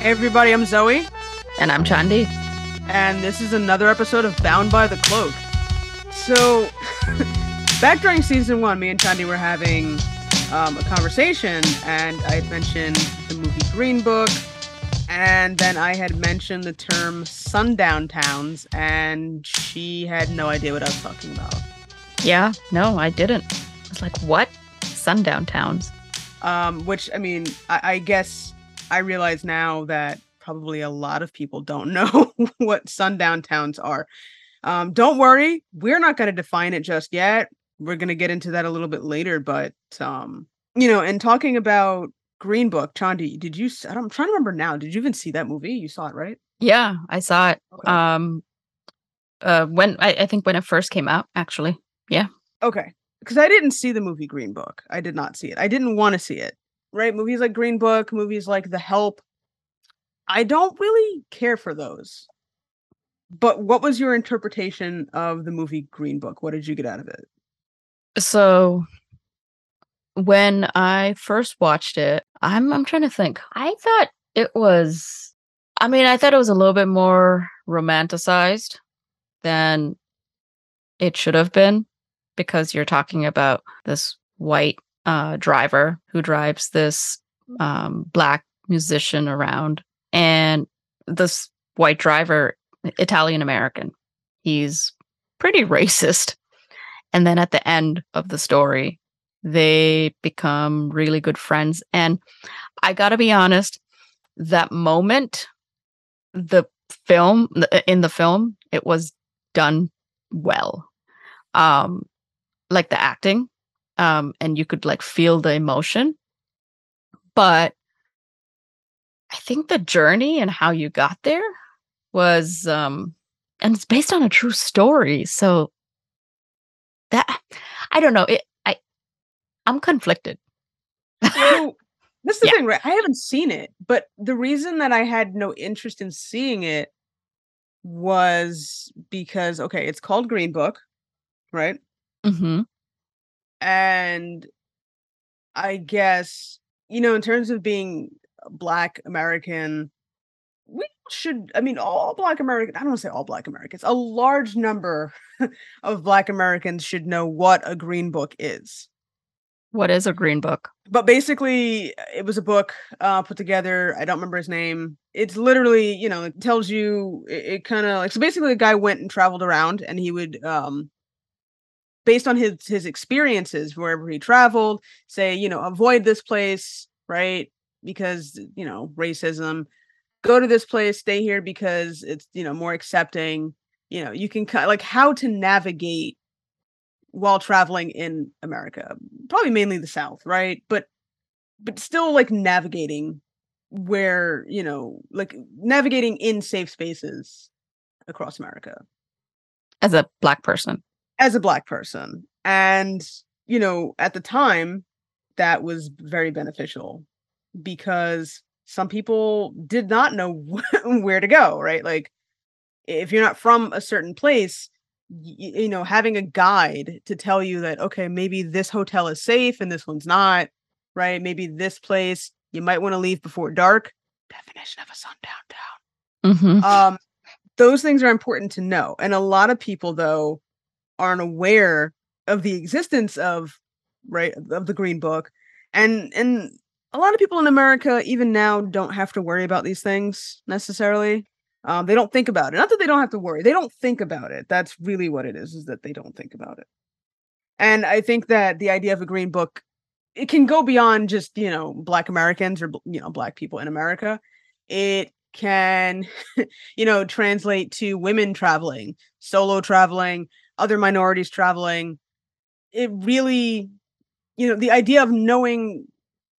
Hey everybody, I'm Zoe, And I'm Chandi. and this is another episode of Bound by the Cloak. So, back during season one, me and Chandi were having um, a conversation, and I had mentioned the movie Green Book, and then I had mentioned the term sundown towns, and she had no idea what I was talking about. Yeah, no, I didn't. I was like, what? Sundown towns. Um, which I mean, I, I guess I realize now that probably a lot of people don't know what sundown towns are. Um, don't worry, we're not going to define it just yet. We're going to get into that a little bit later, but um, you know, and talking about Green Book, Chandi, did you? s- I don't, I'm trying to remember now. Did you even see that movie? You saw it, right? Yeah, I saw it. Okay. Um uh when I, I think when it first came out, actually. Yeah. Okay. Because I didn't see the movie Green Book. I did not see it. I didn't want to see it. Right? Movies like Green Book, movies like The Help. I don't really care for those. But what was your interpretation of the movie Green Book? What did you get out of it? So when I first watched it, I'm I'm trying to think. I thought it was I mean, I thought it was a little bit more romanticized than it should have been because you're talking about this white uh driver who drives this um black musician around and this white driver Italian American. He's pretty racist. And then at the end of the story, they become really good friends. And I got to be honest, that moment, the film, in the film, it was done well. Um, like the acting, um, and you could like feel the emotion. But I think the journey and how you got there was, um, and it's based on a true story. So that I don't know. It I I'm conflicted. So that's the Yeah. thing, right? I haven't seen it, but the reason that I had no interest in seeing it was because okay, it's called Green Book, right? hmm and I guess you know, in terms of being Black American, we should. I mean, all Black American. I don't want to say all Black Americans. A large number of Black Americans should know what a Green Book is. What is a green book? But basically, it was a book uh, put together. I don't remember his name. It's literally, you know, it tells you. It, it kind of like so. Basically, the guy went and traveled around, and he would um based on his his experiences wherever he traveled say you know avoid this place right? Because you know racism go to this place stay here because it's you know more accepting. You know you can like how to navigate while traveling in america probably mainly the south right? But but still like navigating where you know like navigating in safe spaces across america. As a black person. As a black person and you know at the time that was very beneficial because some people did not know where to go right? Like if you're not from a certain place you know having a guide to tell you that okay maybe this hotel is safe and this one's not right? Maybe this place you might want to leave before dark. Definition of a sundown town hmm um those things are important to know and a lot of people though aren't aware of the existence of right of the green book and and a lot of people in america even now don't have to worry about these things necessarily. Um they don't think about it. Not that they don't have to worry they don't think about it. That's really what it is is that they don't think about it. And i think that the idea of a green book it can go beyond just you know black americans or you know black people in america. It can you know translate to women traveling solo traveling other minorities traveling it really you know the idea of knowing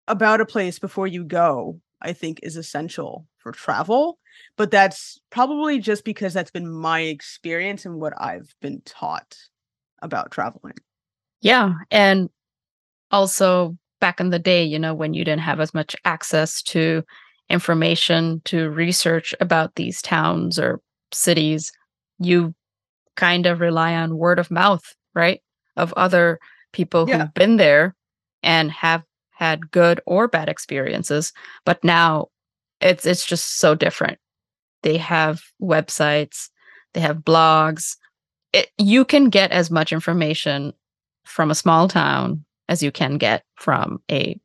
about a place before you go i think is essential for travel but that's probably just because that's been my experience and what i've been taught about traveling Yeah. And also back in the day, you know, when you didn't have as much access to information to research about these towns or cities, you kind of rely on word of mouth, right? Of other people Yeah. who've been there and have had good or bad experiences. But now it's it's just so different. They have websites, they have blogs. It, you can get as much information from a small town as you can get from a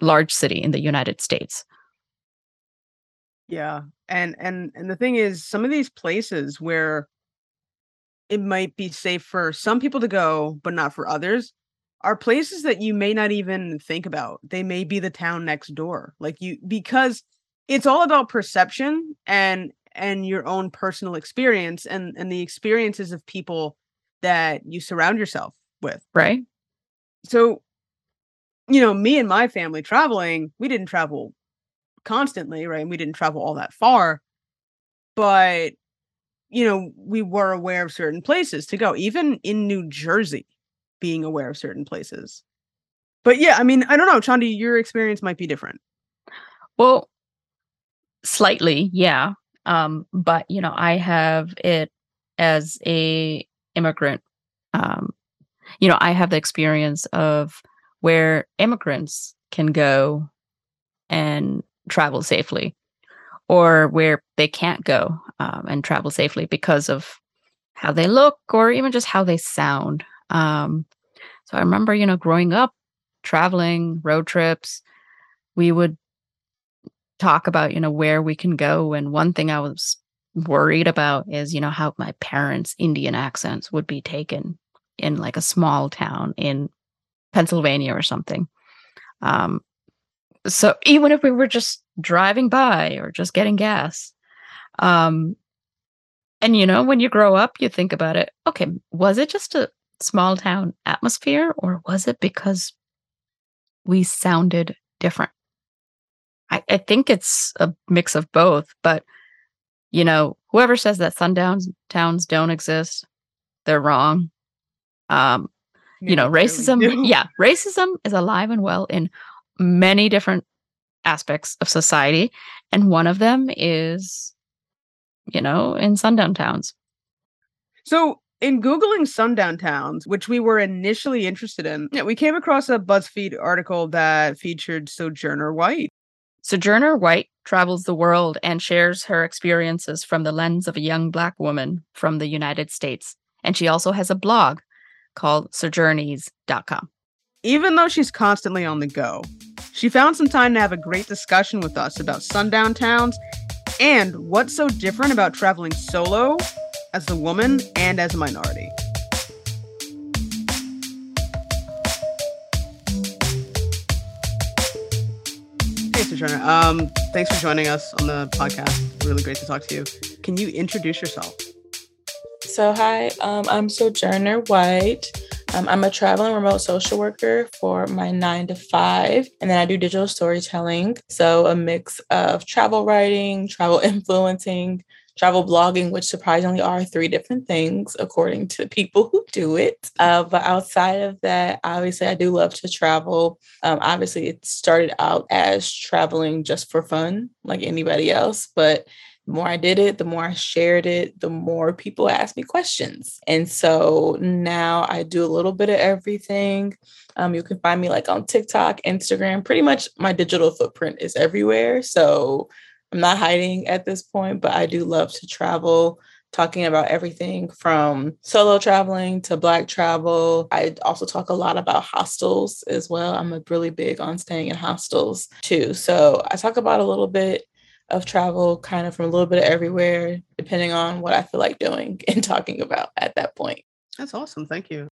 large city in the United States. Yeah. And and and the thing is some of these places where it might be safe for some people to go but not for others are places that you may not even think about. They may be the town next door. Like you because it's all about perception and and your own personal experience and and the experiences of people that you surround yourself with. Right? So you know, me and my family traveling, we didn't travel constantly, right? And we didn't travel all that far. But you know, we were aware of certain places to go, even in New Jersey, being aware of certain places. But yeah, I mean, I don't know, Chandi, your experience might be different. Well, slightly, yeah. Um, but you know, I have it as a immigrant. Um, you know, I have the experience of where immigrants can go and travel safely or where they can't go um, and travel safely because of how they look or even just how they sound. Um, so I remember, you know, growing up, traveling, road trips, we would talk about, you know, where we can go. And one thing I was worried about is, you know, how my parents' Indian accents would be taken in like a small town in Pennsylvania or something. Um, so even if we were just driving by or just getting gas, um, and you know, when you grow up, you think about it. Okay, was it just a small town atmosphere, or was it because we sounded different? I, I think it's a mix of both, but you know, whoever says that sundowns towns don't exist, they're wrong. Um, you know, racism, yeah, racism is alive and well in many different aspects of society. And one of them is, you know, in sundown towns. So, in Googling sundown towns, which we were initially interested in, we came across a BuzzFeed article that featured Sojourner White. Sojourner White travels the world and shares her experiences from the lens of a young Black woman from the United States. And she also has a blog called sojourneys.com. Even though she's constantly on the go, she found some time to have a great discussion with us about sundown towns and what's so different about traveling solo as a woman and as a minority. Hey, Sojourner. Um, thanks for joining us on the podcast. Really great to talk to you. Can you introduce yourself? So, hi, um, I'm Sojourner White. Um, I'm a traveling remote social worker for my nine to five, and then I do digital storytelling. So, a mix of travel writing, travel influencing, travel blogging, which surprisingly are three different things according to people who do it. Uh, but outside of that, obviously, I do love to travel. Um, obviously, it started out as traveling just for fun, like anybody else, but the more I did it, the more I shared it, the more people asked me questions. And so now I do a little bit of everything. Um, you can find me like on TikTok, Instagram, pretty much my digital footprint is everywhere. So I'm not hiding at this point, but I do love to travel talking about everything from solo traveling to black travel. I also talk a lot about hostels as well. I'm a really big on staying in hostels too. So I talk about a little bit of travel kind of from a little bit of everywhere, depending on what I feel like doing and talking about at that point. That's awesome. Thank you.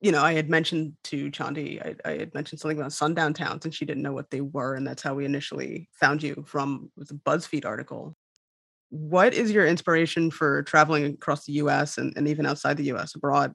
You know, I had mentioned to Chandi, I, I, had mentioned something about sundown towns and she didn't know what they were. And that's how we initially found you from the BuzzFeed article. What is your inspiration for traveling across the US and, and even outside the US abroad?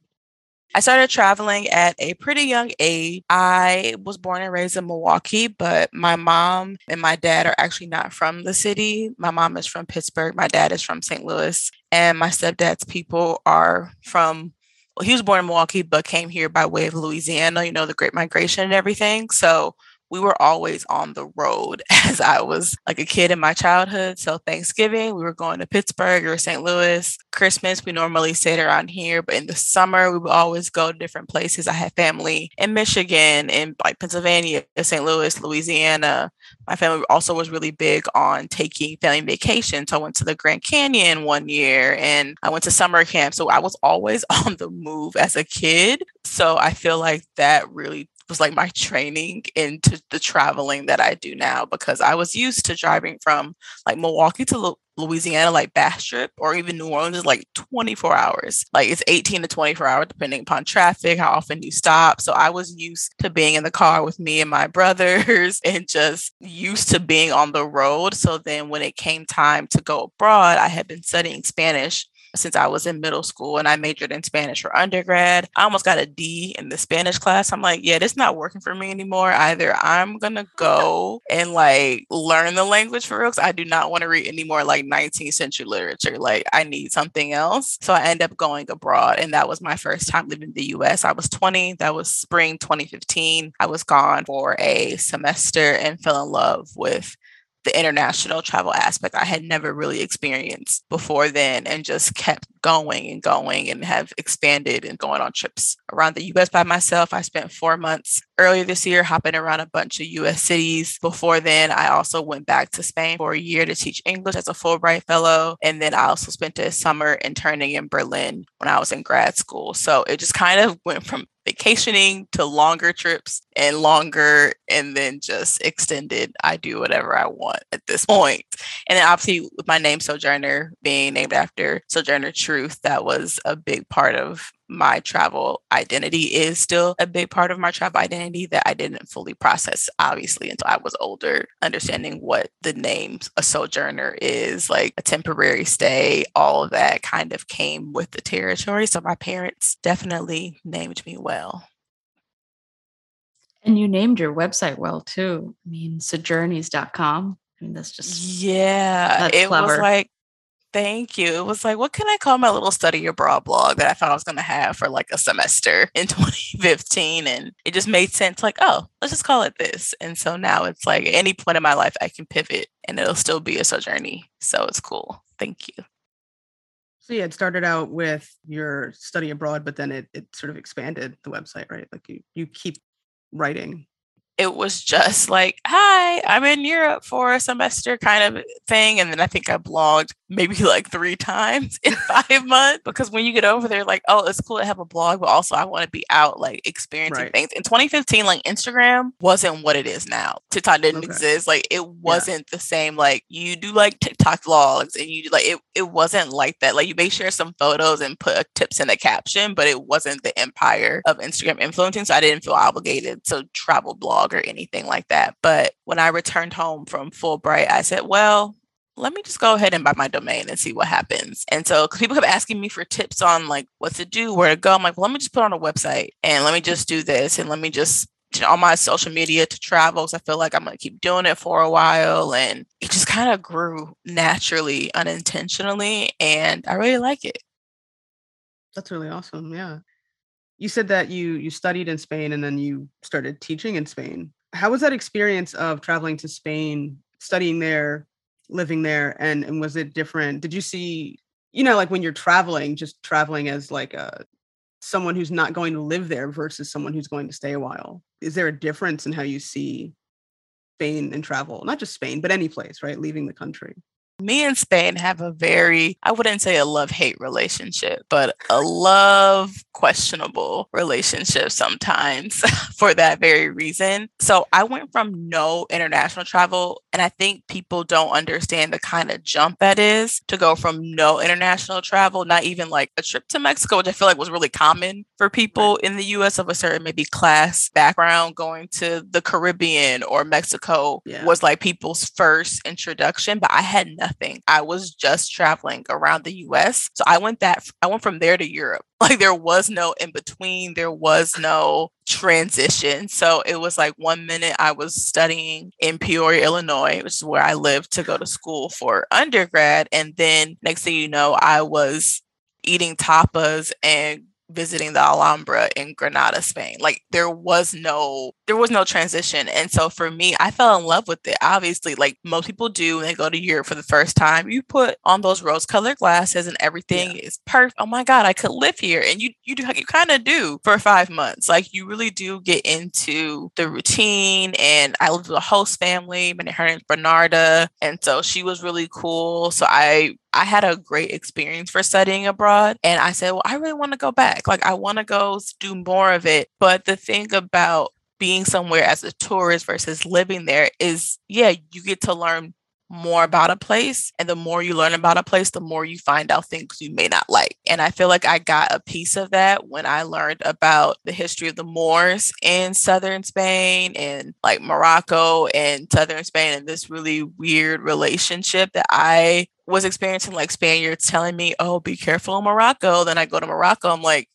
I started traveling at a pretty young age. I was born and raised in Milwaukee, but my mom and my dad are actually not from the city. My mom is from Pittsburgh, my dad is from St. Louis, and my stepdad's people are from he was born in Milwaukee, but came here by way of Louisiana, you know, the Great Migration and everything. So we were always on the road as I was like a kid in my childhood. So Thanksgiving, we were going to Pittsburgh or St. Louis. Christmas, we normally stayed around here, but in the summer, we would always go to different places. I had family in Michigan, in like Pennsylvania, St. Louis, Louisiana. My family also was really big on taking family vacation. So I went to the Grand Canyon one year and I went to summer camp. So I was always on the move as a kid. So I feel like that really was like my training into the traveling that I do now because I was used to driving from like Milwaukee to Louisiana, like Bastrop or even New Orleans is like 24 hours. Like it's 18 to 24 hours, depending upon traffic, how often you stop. So I was used to being in the car with me and my brothers and just used to being on the road. So then when it came time to go abroad, I had been studying Spanish since I was in middle school and I majored in Spanish for undergrad. I almost got a D in the Spanish class. I'm like, yeah, this not working for me anymore. Either I'm gonna go and like learn the language for real. I do not want to read any more like 19th century literature. Like I need something else. So I end up going abroad and that was my first time living in the US. I was 20. That was spring 2015. I was gone for a semester and fell in love with the international travel aspect I had never really experienced before then and just kept going and going and have expanded and going on trips around the US by myself. I spent four months earlier this year hopping around a bunch of US cities. Before then, I also went back to Spain for a year to teach English as a Fulbright Fellow. And then I also spent a summer interning in Berlin when I was in grad school. So it just kind of went from vacationing to longer trips and longer and then just extended. I do whatever i want at this point. And then obviously with my name sojourner being named after sojourner truth that was a big part of my travel identity is still a big part of my travel identity that I didn't fully process, obviously, until I was older, understanding what the name a sojourner is, like a temporary stay, all of that kind of came with the territory. So my parents definitely named me well. And you named your website well too. I mean, sojourneys.com. I mean, that's just yeah. That's it clever. was like Thank you. It was like, what can I call my little study abroad blog that I thought I was going to have for like a semester in 2015? And it just made sense like, oh, let's just call it this. And so now it's like any point in my life, I can pivot and it'll still be a sojourney. So it's cool. Thank you. So yeah, it started out with your study abroad, but then it, it sort of expanded the website, right? Like you, you keep writing it was just like, hi, I'm in Europe for a semester kind of thing. And then I think I blogged maybe like three times in five months because when you get over there, like, oh, it's cool to have a blog, but also I want to be out like experiencing right. things. In 2015, like Instagram wasn't what it is now. TikTok didn't okay. exist. Like it wasn't yeah. the same. Like you do like TikTok vlogs and you do like it, it wasn't like that. Like you may share some photos and put uh, tips in the caption, but it wasn't the empire of Instagram influencing. So I didn't feel obligated to travel blog blog or anything like that. But when I returned home from Fulbright, I said, well, let me just go ahead and buy my domain and see what happens. And so people kept asking me for tips on like what to do, where to go. I'm like, well, let me just put on a website and let me just do this and let me just on my social media to travel. So I feel like I'm gonna keep doing it for a while. And it just kind of grew naturally, unintentionally. And I really like it. That's really awesome. Yeah you said that you you studied in Spain and then you started teaching in Spain. How was that experience of traveling to Spain, studying there, living there, and and was it different? Did you see, you know, like when you're traveling, just traveling as like a someone who's not going to live there versus someone who's going to stay a while? Is there a difference in how you see Spain and travel? Not just Spain, but any place, right? Leaving the country me and Spain have a very, I wouldn't say a love hate relationship, but a love questionable relationship sometimes for that very reason. So I went from no international travel, and I think people don't understand the kind of jump that is to go from no international travel, not even like a trip to Mexico, which I feel like was really common for people in the US of a certain maybe class background, going to the Caribbean or Mexico yeah. was like people's first introduction, but I had nothing nothing. I was just traveling around the US. So I went that I went from there to Europe. Like there was no in between, there was no transition. So it was like one minute I was studying in Peoria, Illinois, which is where I lived to go to school for undergrad. And then next thing you know, I was eating tapas and visiting the Alhambra in Granada, Spain. Like there was no there was no transition. And so for me, I fell in love with it. Obviously, like most people do when they go to Europe for the first time, you put on those rose-colored glasses and everything yeah. is perfect. Oh my God, I could live here. And you you do you kind of do for five months. Like you really do get into the routine. And I lived with a host family, her name's Bernarda. And so she was really cool. So I I had a great experience for studying abroad. And I said, well, I really want to go back. Like, I want to go do more of it. But the thing about being somewhere as a tourist versus living there is, yeah, you get to learn more about a place. And the more you learn about a place, the more you find out things you may not like. And I feel like I got a piece of that when I learned about the history of the Moors in southern Spain and like Morocco and southern Spain and this really weird relationship that I was experiencing like Spaniards telling me, oh, be careful in Morocco. Then I go to Morocco, I'm like,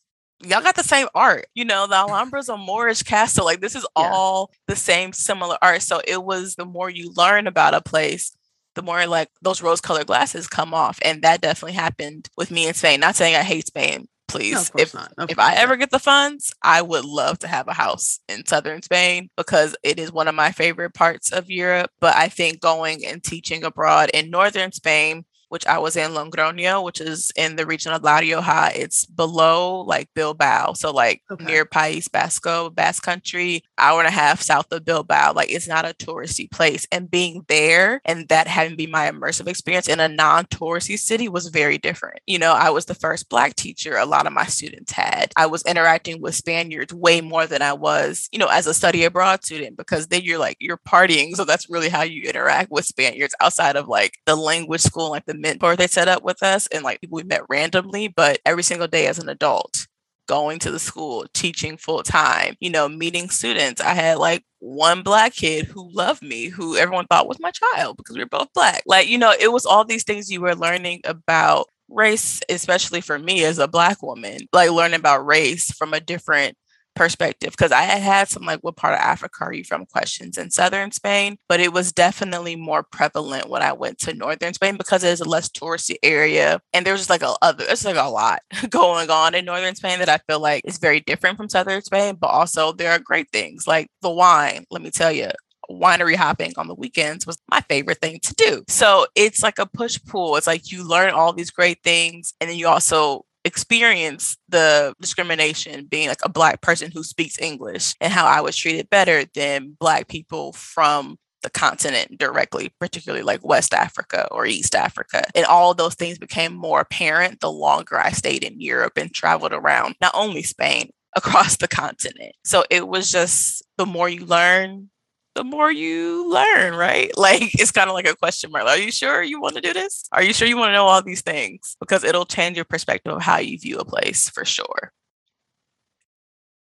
y'all got the same art. You know, the Alhambra's a Moorish castle. Like this is yeah. all the same similar art. So it was the more you learn about a place, the more like those rose colored glasses come off. And that definitely happened with me in Spain. Not saying I hate Spain, please. No, if if I ever get the funds, I would love to have a house in southern Spain because it is one of my favorite parts of Europe. But I think going and teaching abroad in northern Spain which I was in Logroño, which is in the region of La Rioja. It's below like Bilbao. So like okay. near País Vasco, Basque Country, hour and a half south of Bilbao. Like it's not a touristy place. And being there and that having been my immersive experience in a non-touristy city was very different. You know, I was the first black teacher a lot of my students had. I was interacting with Spaniards way more than I was, you know, as a study abroad student, because then you're like, you're partying. So that's really how you interact with Spaniards outside of like the language school, like the mentor they set up with us and like people we met randomly, but every single day as an adult, going to the school, teaching full time, you know, meeting students. I had like one black kid who loved me, who everyone thought was my child because we were both black. Like, you know, it was all these things you were learning about race, especially for me as a black woman, like learning about race from a different perspective because I had had some like what part of Africa are you from questions in southern Spain, but it was definitely more prevalent when I went to northern Spain because it is a less touristy area and there's just like a other there's like a lot going on in northern Spain that I feel like is very different from southern Spain, but also there are great things like the wine. Let me tell you, winery hopping on the weekends was my favorite thing to do. So it's like a push pull. It's like you learn all these great things and then you also experience the discrimination being like a black person who speaks English and how I was treated better than black people from the continent directly, particularly like West Africa or East Africa. And all those things became more apparent the longer I stayed in Europe and traveled around not only Spain, across the continent. So it was just the more you learn, the more you learn, right? Like it's kind of like a question mark. Are you sure you want to do this? Are you sure you want to know all these things? Because it'll change your perspective of how you view a place for sure.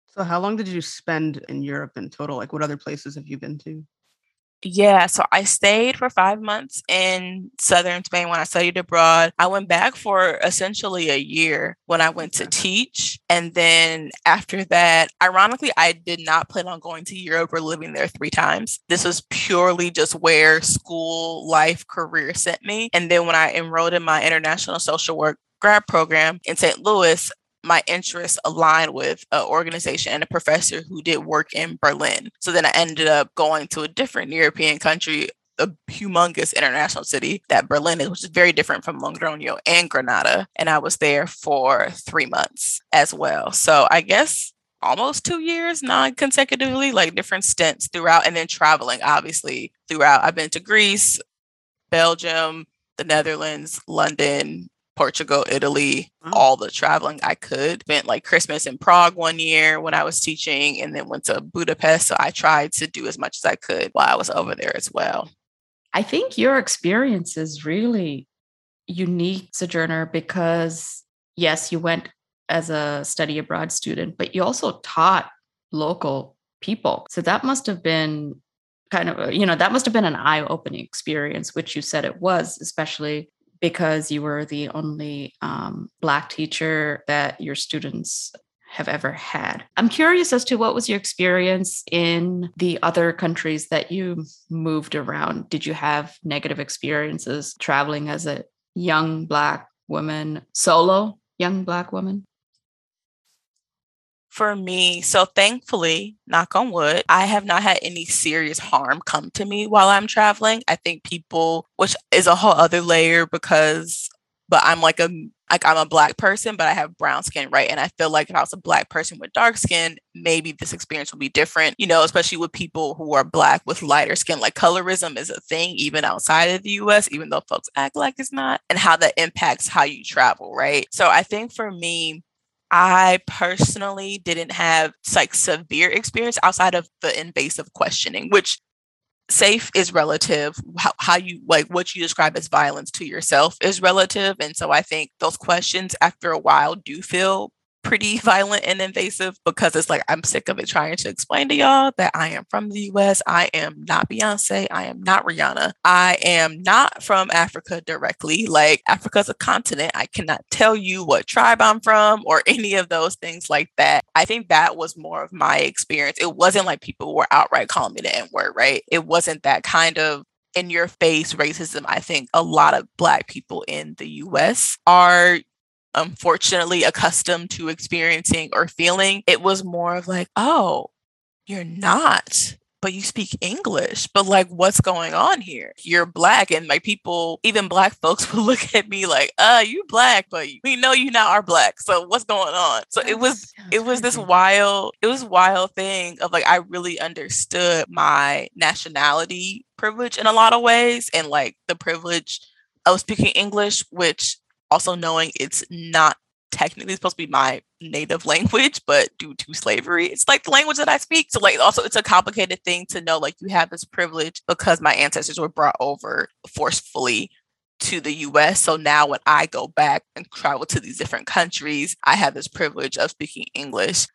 So, how long did you spend in Europe in total? Like, what other places have you been to? Yeah, so I stayed for five months in southern Spain when I studied abroad. I went back for essentially a year when I went to teach. And then after that, ironically, I did not plan on going to Europe or living there three times. This was purely just where school, life, career sent me. And then when I enrolled in my international social work grad program in St. Louis, my interests aligned with an organization and a professor who did work in Berlin. So then I ended up going to a different European country, a humongous international city that Berlin is, which is very different from Logroño and Granada. And I was there for three months as well. So I guess almost two years non consecutively, like different stints throughout, and then traveling obviously throughout. I've been to Greece, Belgium, the Netherlands, London, Portugal, Italy, oh. all the traveling I could. Spent like Christmas in Prague one year when I was teaching, and then went to Budapest. So I tried to do as much as I could while I was over there as well. I think your experience is really unique, Sojourner, because yes, you went as a study abroad student, but you also taught local people. So that must have been kind of, you know, that must have been an eye opening experience, which you said it was, especially because you were the only um, Black teacher that your students have ever had. I'm curious as to what was your experience in the other countries that you moved around? Did you have negative experiences traveling as a young Black woman, solo young Black woman? For me, so thankfully, knock on wood, I have not had any serious harm come to me while I'm traveling. I think people, which is a whole other layer because, but I'm like a like I'm a black person, but I have brown skin, right? And I feel like if I was a black person with dark skin, maybe this experience would be different, you know, especially with people who are black with lighter skin. Like colorism is a thing even outside of the US, even though folks act like it's not, and how that impacts how you travel, right? So I think for me, I personally didn't have like severe experience outside of the invasive questioning, which safe is relative. How, how you like what you describe as violence to yourself is relative. And so I think those questions after a while do feel pretty violent and invasive because it's like I'm sick of it trying to explain to y'all that I am from the US. I am not Beyonce. I am not Rihanna. I am not from Africa directly. Like Africa's a continent. I cannot tell you what tribe I'm from or any of those things like that. I think that was more of my experience. It wasn't like people were outright calling me the N word, right? It wasn't that kind of in your face racism. I think a lot of Black people in the US are unfortunately accustomed to experiencing or feeling. It was more of like, oh, you're not but you speak English. But like, what's going on here? You're black. And like people, even black folks will look at me like, uh, you black, but we know you now are black. So what's going on? So it was, it was this wild, it was wild thing of like, I really understood my nationality privilege in a lot of ways and like the privilege of speaking English, which also knowing it's not technically supposed to be my native language, but due to slavery, it's like the language that I speak. So like also it's a complicated thing to know like you have this privilege because my ancestors were brought over forcefully to the US. So now when I go back and travel to these different countries, I have this privilege of speaking English,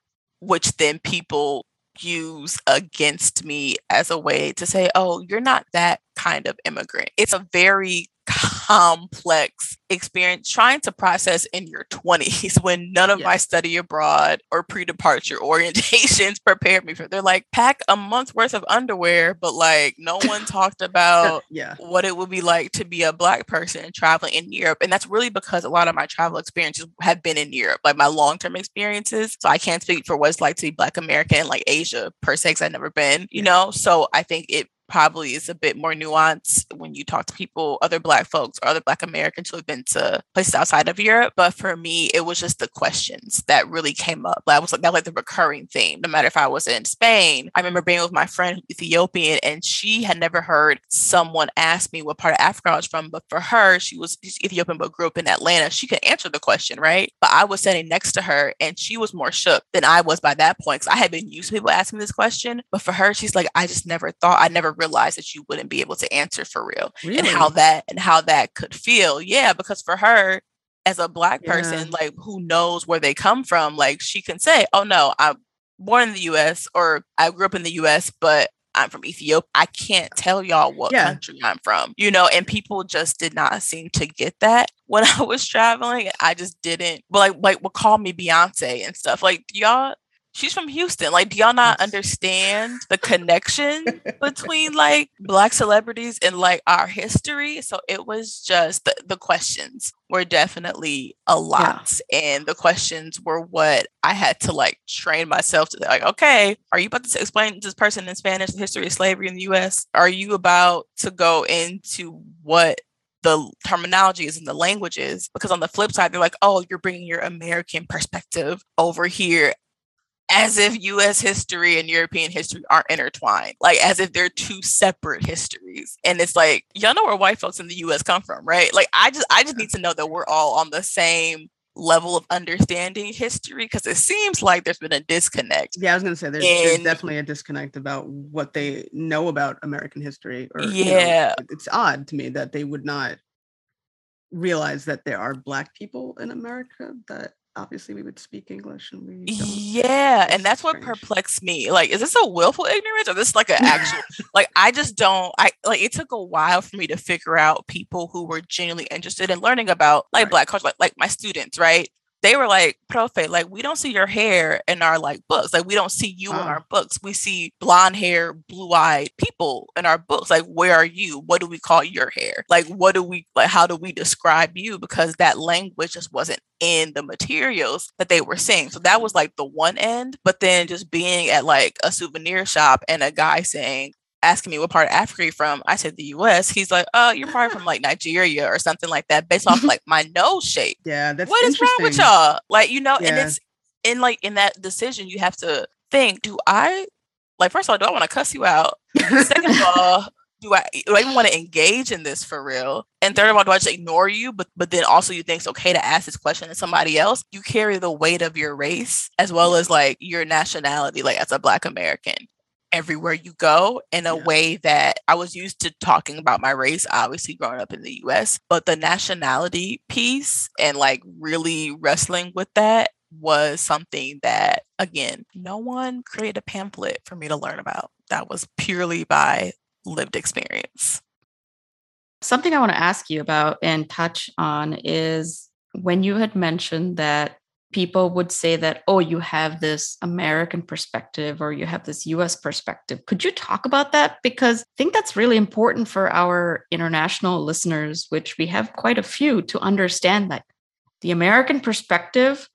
which then people use against me as a way to say, oh, you're not that kind of immigrant. It's a very complex experience trying to process in your 20s when none of my study abroad or pre-departure orientations prepared me for. They're like pack a month's worth of underwear but like no one talked about yeah. what it would be like to be a black person traveling in Europe. And that's really because a lot of my travel experiences have been in Europe like my long-term experiences. So I can't speak for what it's like to be black American like Asia per se because I've never been you know? So I think it probably is a bit more nuanced when you talk to people, other Black folks or other Black Americans who have been to places outside of Europe. But for me, it was just the questions that really came up. That was like that was like the recurring theme. No matter if I was in Spain, I remember being with my friend Ethiopian, and she had never heard someone ask me what part of Africa I was from. But for her, she was Ethiopian but grew up in Atlanta. She could answer the question, right? But I was sitting next to her, and she was more shook than I was by that point because I had been used to people asking this question. But for her, she's like, I just never thought, I never realized that you wouldn't be able to answer for real really? and how that and how that could feel yeah because for her as a black person yeah. like who knows where they come from like she can say oh no i'm born in the us or i grew up in the us but I'm from Ethiopia. I can't tell y'all what yeah. country I'm from, you know, and people just did not seem to get that when I was traveling. I just didn't, but like, like would call me Beyonce and stuff. Like, y'all, she's from Houston. Like, do y'all not understand the connection between like black celebrities and like our history? So it was just the, the questions were definitely a lot. Yeah. And the questions were what I had to like train myself to like, okay, are you about to explain to this person in Spanish the history of slavery in the US? Are you about to go into what the terminology is and the languages because on the flip side they're like oh you're bringing your american perspective over here as if US history and European history aren't intertwined, like as if they're two separate histories. And it's like, y'all know where white folks in the US come from, right? Like I just I just need to know that we're all on the same level of understanding history because it seems like there's been a disconnect. Yeah, I was gonna say there's, and, there's definitely a disconnect about what they know about American history. Or yeah, you know, it's odd to me that they would not realize that there are black people in America that obviously we would speak English and we yeah, and that's strange. what perplexed me. Like, is this a willful ignorance or this like an actual like I just don't I like it took a while for me to figure out people who were genuinely interested in learning about like right. black culture, like, like my students, right? They were like, Profe, like we don't see your hair in our like books. Like we don't see you Wow. in our books. We see blonde hair, blue-eyed people in our books. Like, where are you? What do we call your hair? Like, what do we like how do we describe you? Because that language just wasn't in the materials that they were seeing. So that was like the one end. But then just being at like a souvenir shop and a guy saying, asking me what part of Africa you're from, I said the US. He's like, oh, you're probably from like Nigeria or something like that, based off like my nose shape. Yeah, that's What is wrong with y'all? Like, you know, and it's in like in that decision, you have to think, do I like first of all, do I want to cuss you out? Second of all, do I do I even want to engage in this for real? And third of all, do I just ignore you? But but then also you think it's okay to ask this question to somebody else. You carry the weight of your race as well as like your nationality, like as a black American. Everywhere you go in a Yeah. way that I was used to talking about my race, obviously growing up in the US, but the nationality piece and like really wrestling with that was something that again no one created a pamphlet for me to learn about that was purely by lived experience Something I want to ask you about and touch on is when you had mentioned that people would say that, oh, you have this American perspective or you have this US perspective. Could you talk about that? Because I think that's really important for our international listeners, which we have quite a few, to understand that the American perspective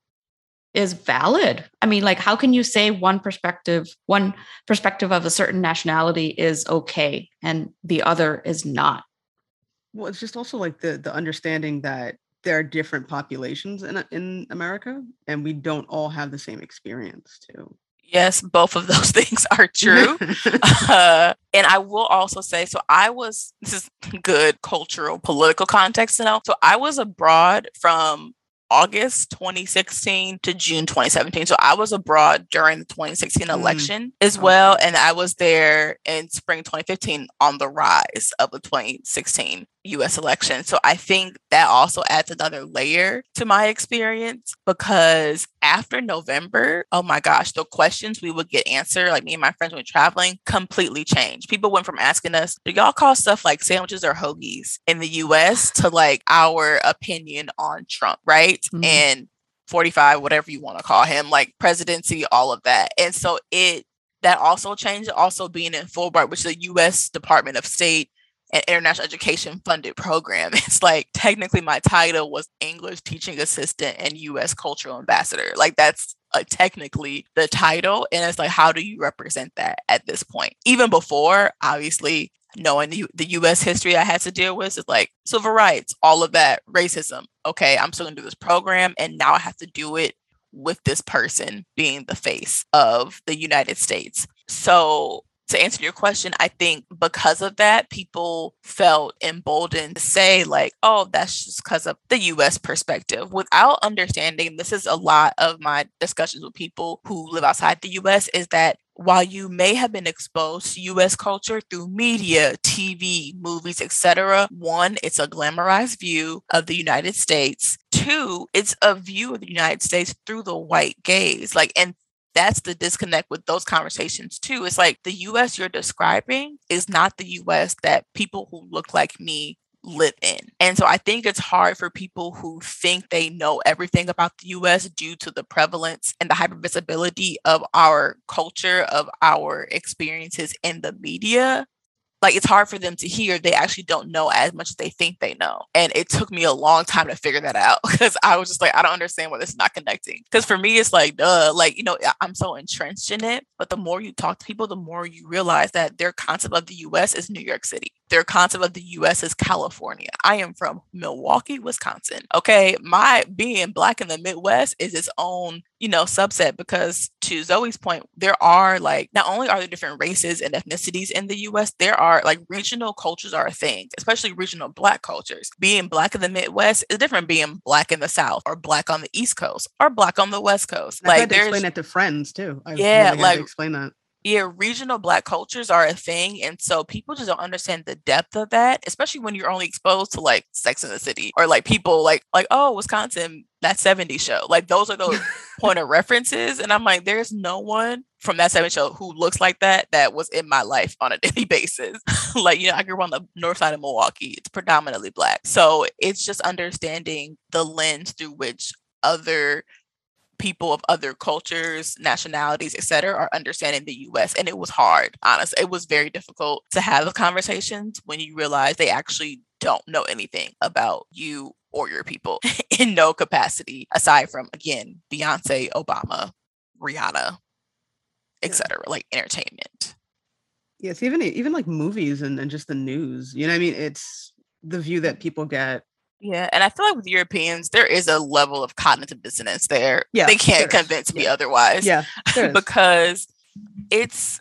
is valid. I mean, like, how can you say one perspective, one perspective of a certain nationality is okay and the other is not? Well, it's just also like the the understanding that there are different populations in in America, and we don't all have the same experience too. yes both of those things are true uh, and I will also say, so I was, this is good cultural, political context to know. So I was abroad from August 2016 to June 2017. So I was abroad during the 2016 Mm, election as well. And I was there in spring 2015 on the rise of the 2016 US election. So I think that also adds another layer to my experience because after November, oh my gosh, the questions we would get answered, like me and my friends when we traveling, completely changed. People went from asking us, do y'all call stuff like sandwiches or hoagies in the US to like our opinion on Trump, right? Mhm. And 45, whatever you want to call him, like presidency, all of that. And so it that also changed, also being in Fulbright, which is a US Department of State and international education funded program. It's like technically my title was English teaching assistant and US cultural ambassador. Like that's uh, technically the title. And it's like, how do you represent that at this point? Even before, obviously, knowing the, the US history I had to deal with is like civil rights, all of that, racism. Okay, I'm still gonna do this program. And now I have to do it with this person being the face of the United States. So to answer your question, I think because of that, people felt emboldened to say, like, oh, that's just because of the US perspective without understanding. This is a lot of my discussions with people who live outside the US is that while you may have been exposed to US culture through media, TV, movies, etc., one, it's a glamorized view of the United States. Two, it's a view of the United States through the white gaze. Like, and that's the disconnect with those conversations too. It's like the US you're describing is not the US that people who look like me live in. And so I think it's hard for people who think they know everything about the US due to the prevalence and the hypervisibility of our culture, of our experiences in the media. Like it's hard for them to hear they actually don't know as much as they think they know. And it took me a long time to figure that out because I was just like, I don't understand why this is not connecting. Because for me, it's like, duh, like, you know, I'm so entrenched in it. But the more you talk to people, the more you realize that their concept of the US is New York City. Their concept of the US is California. I am from Milwaukee, Wisconsin. Okay. My being black in the Midwest is its own, you know, subset because to Zoe's point, there are like not only are there different races and ethnicities in the US, there are like regional cultures are a thing, especially regional black cultures. Being black in the Midwest is different being black in the South or black on the East Coast or black on the West Coast. I've like had to explain that to friends too. I've Yeah, really like- to explain that. Yeah, regional black cultures are a thing. And so people just don't understand the depth of that, especially when you're only exposed to like Sex in the City or like people like, like, oh, Wisconsin, that 70s show. Like those are those point of references. And I'm like, there's no one from that 70s show who looks like that that was in my life on a daily basis. like, you know, I grew up on the north side of Milwaukee. It's predominantly black. So it's just understanding the lens through which other people of other cultures, nationalities, etc., are understanding the US. And it was hard, honestly. It was very difficult to have the conversations when you realize they actually don't know anything about you or your people in no capacity, aside from again, Beyonce, Obama, Rihanna, etc., yeah. like entertainment. Yes, even even like movies and, and just the news. You know, I mean, it's the view that people get yeah, and I feel like with Europeans, there is a level of cognitive dissonance there. Yeah, they can't convince me yeah. otherwise. Yeah, because it's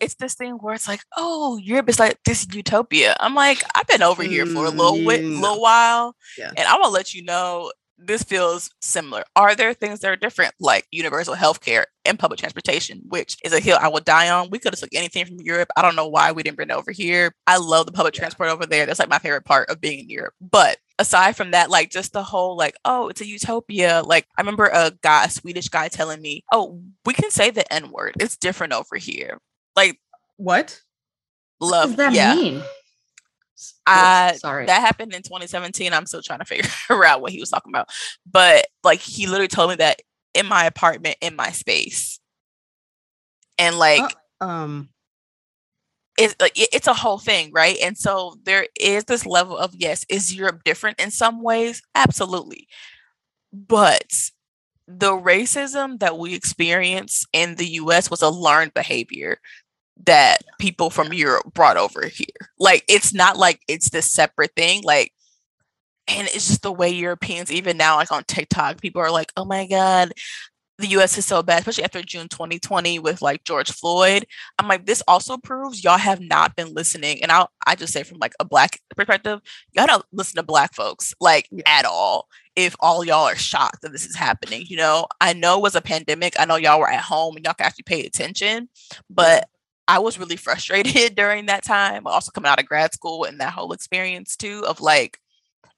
it's this thing where it's like, oh, Europe is like this utopia. I'm like, I've been over here for a little mm, little while, yeah. and I want to let you know this feels similar. Are there things that are different, like universal health care and public transportation, which is a hill I will die on? We could have took anything from Europe. I don't know why we didn't bring it over here. I love the public transport over there. That's like my favorite part of being in Europe. But aside from that, like just the whole like, oh, it's a utopia. Like I remember a guy, a Swedish guy telling me, oh, we can say the N word. It's different over here. Like what? Love. What does that yeah. mean? I sorry. That happened in 2017. I'm still trying to figure out what he was talking about. But like he literally told me that in my apartment, in my space. And like uh, um it's like it's a whole thing, right? And so there is this level of yes, is Europe different in some ways? Absolutely. But the racism that we experience in the US was a learned behavior that people from Europe brought over here. Like it's not like it's this separate thing. Like and it's just the way Europeans, even now, like on TikTok, people are like, oh my God, the US is so bad, especially after June 2020 with like George Floyd. I'm like, this also proves y'all have not been listening. And I'll I just say from like a black perspective, y'all don't listen to black folks like yeah. at all. If all y'all are shocked that this is happening, you know, I know it was a pandemic. I know y'all were at home and y'all can actually pay attention, but I was really frustrated during that time. Also coming out of grad school and that whole experience too of like,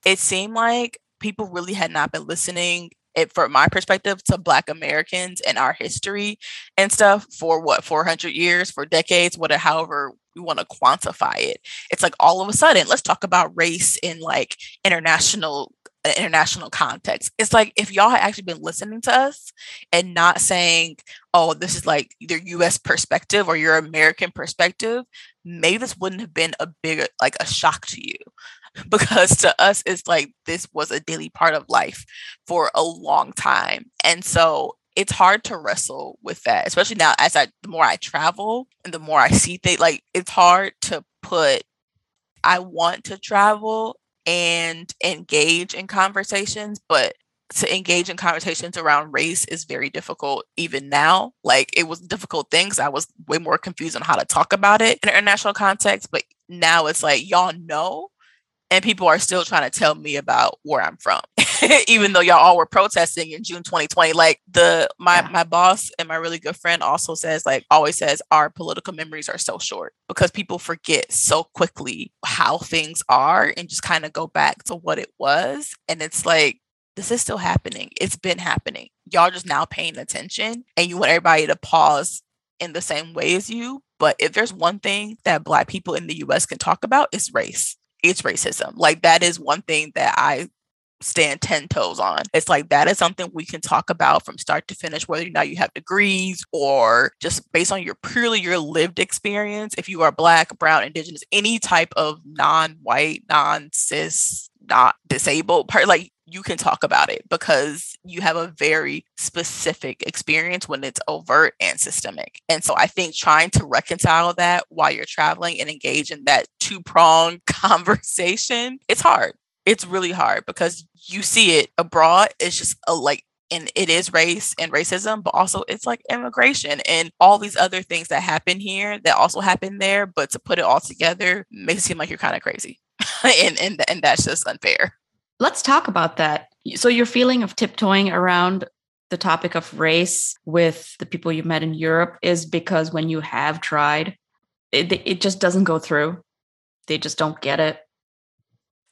it seemed like people really had not been listening it from my perspective to black americans and our history and stuff for what 400 years for decades whatever however we want to quantify it it's like all of a sudden let's talk about race in like international international context. It's like if y'all had actually been listening to us and not saying, oh, this is like either US perspective or your American perspective, maybe this wouldn't have been a bigger, like a shock to you. Because to us, it's like this was a daily part of life for a long time. And so it's hard to wrestle with that, especially now as I the more I travel and the more I see things, like it's hard to put I want to travel and engage in conversations, but to engage in conversations around race is very difficult even now. Like it was difficult things. I was way more confused on how to talk about it in international context, but now it's like y'all know and people are still trying to tell me about where I'm from. even though y'all all were protesting in June 2020 like the my yeah. my boss and my really good friend also says like always says our political memories are so short because people forget so quickly how things are and just kind of go back to what it was and it's like this is still happening it's been happening y'all just now paying attention and you want everybody to pause in the same way as you but if there's one thing that black people in the US can talk about it's race it's racism. Like that is one thing that I stand 10 toes on. It's like that is something we can talk about from start to finish, whether or not you have degrees or just based on your purely your lived experience. If you are black, brown, indigenous, any type of non-white, non-cis, not disabled part, like you can talk about it because you have a very specific experience when it's overt and systemic. And so I think trying to reconcile that while you're traveling and engage in that two prong conversation, it's hard it's really hard because you see it abroad. It's just a like and it is race and racism, but also it's like immigration and all these other things that happen here that also happen there. But to put it all together makes it seem like you're kind of crazy, and and and that's just unfair. Let's talk about that. So your feeling of tiptoeing around the topic of race with the people you met in Europe is because when you have tried, it, it just doesn't go through. They just don't get it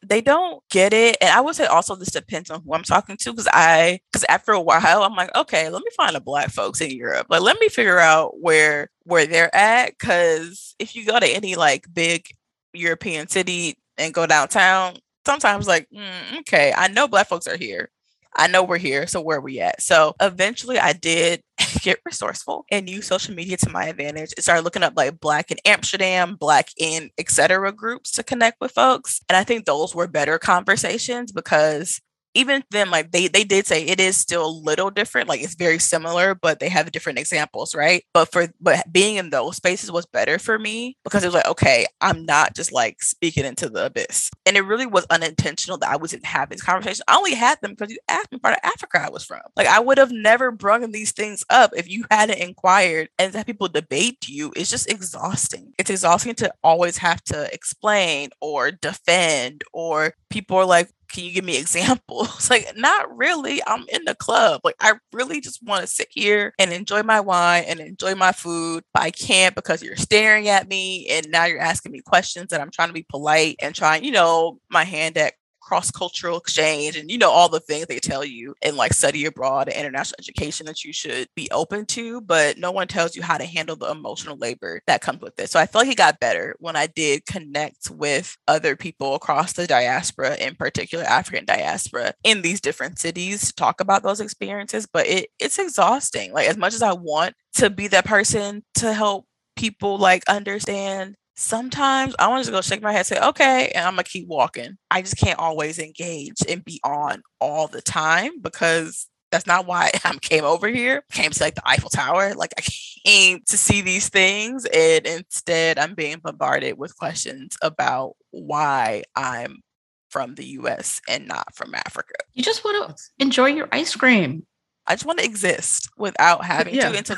they don't get it. And I would say also this depends on who I'm talking to because I because after a while I'm like, okay, let me find the black folks in Europe. Like let me figure out where where they're at. Cause if you go to any like big European city and go downtown, sometimes like, mm, okay, I know black folks are here. I know we're here. So where are we at? So eventually I did get resourceful and use social media to my advantage. I started looking up like Black in Amsterdam, Black in etc. groups to connect with folks. And I think those were better conversations because even then like they they did say it is still a little different like it's very similar but they have different examples right? But for but being in those spaces was better for me because it was like okay i'm not just like speaking into the abyss. And it really was unintentional that i wasn't having these conversations i only had them because you asked me part of africa i was from. Like i would have never brung these things up if you hadn't inquired and that people debate you. It's just exhausting. It's exhausting to always have to explain or defend or people are like can you give me examples? like, not really. I'm in the club. Like, I really just want to sit here and enjoy my wine and enjoy my food. But I can't because you're staring at me and now you're asking me questions and I'm trying to be polite and trying, you know, my hand at cross cultural exchange and you know all the things they tell you in like study abroad and international education that you should be open to but no one tells you how to handle the emotional labor that comes with it. So i feel like it got better when i did connect with other people across the diaspora in particular african diaspora in these different cities to talk about those experiences but it it's exhausting. Like as much as i want to be that person to help people like understand sometimes I want to just go shake my head, say, okay, and I'm gonna keep walking. I just can't always engage and be on all the time because that's not why I came over here. Came to like the Eiffel Tower. Like I came to see these things, and instead I'm being bombarded with questions about why I'm from the US and not from Africa. You just want to enjoy your ice cream. I just want to exist without having yeah. to. And so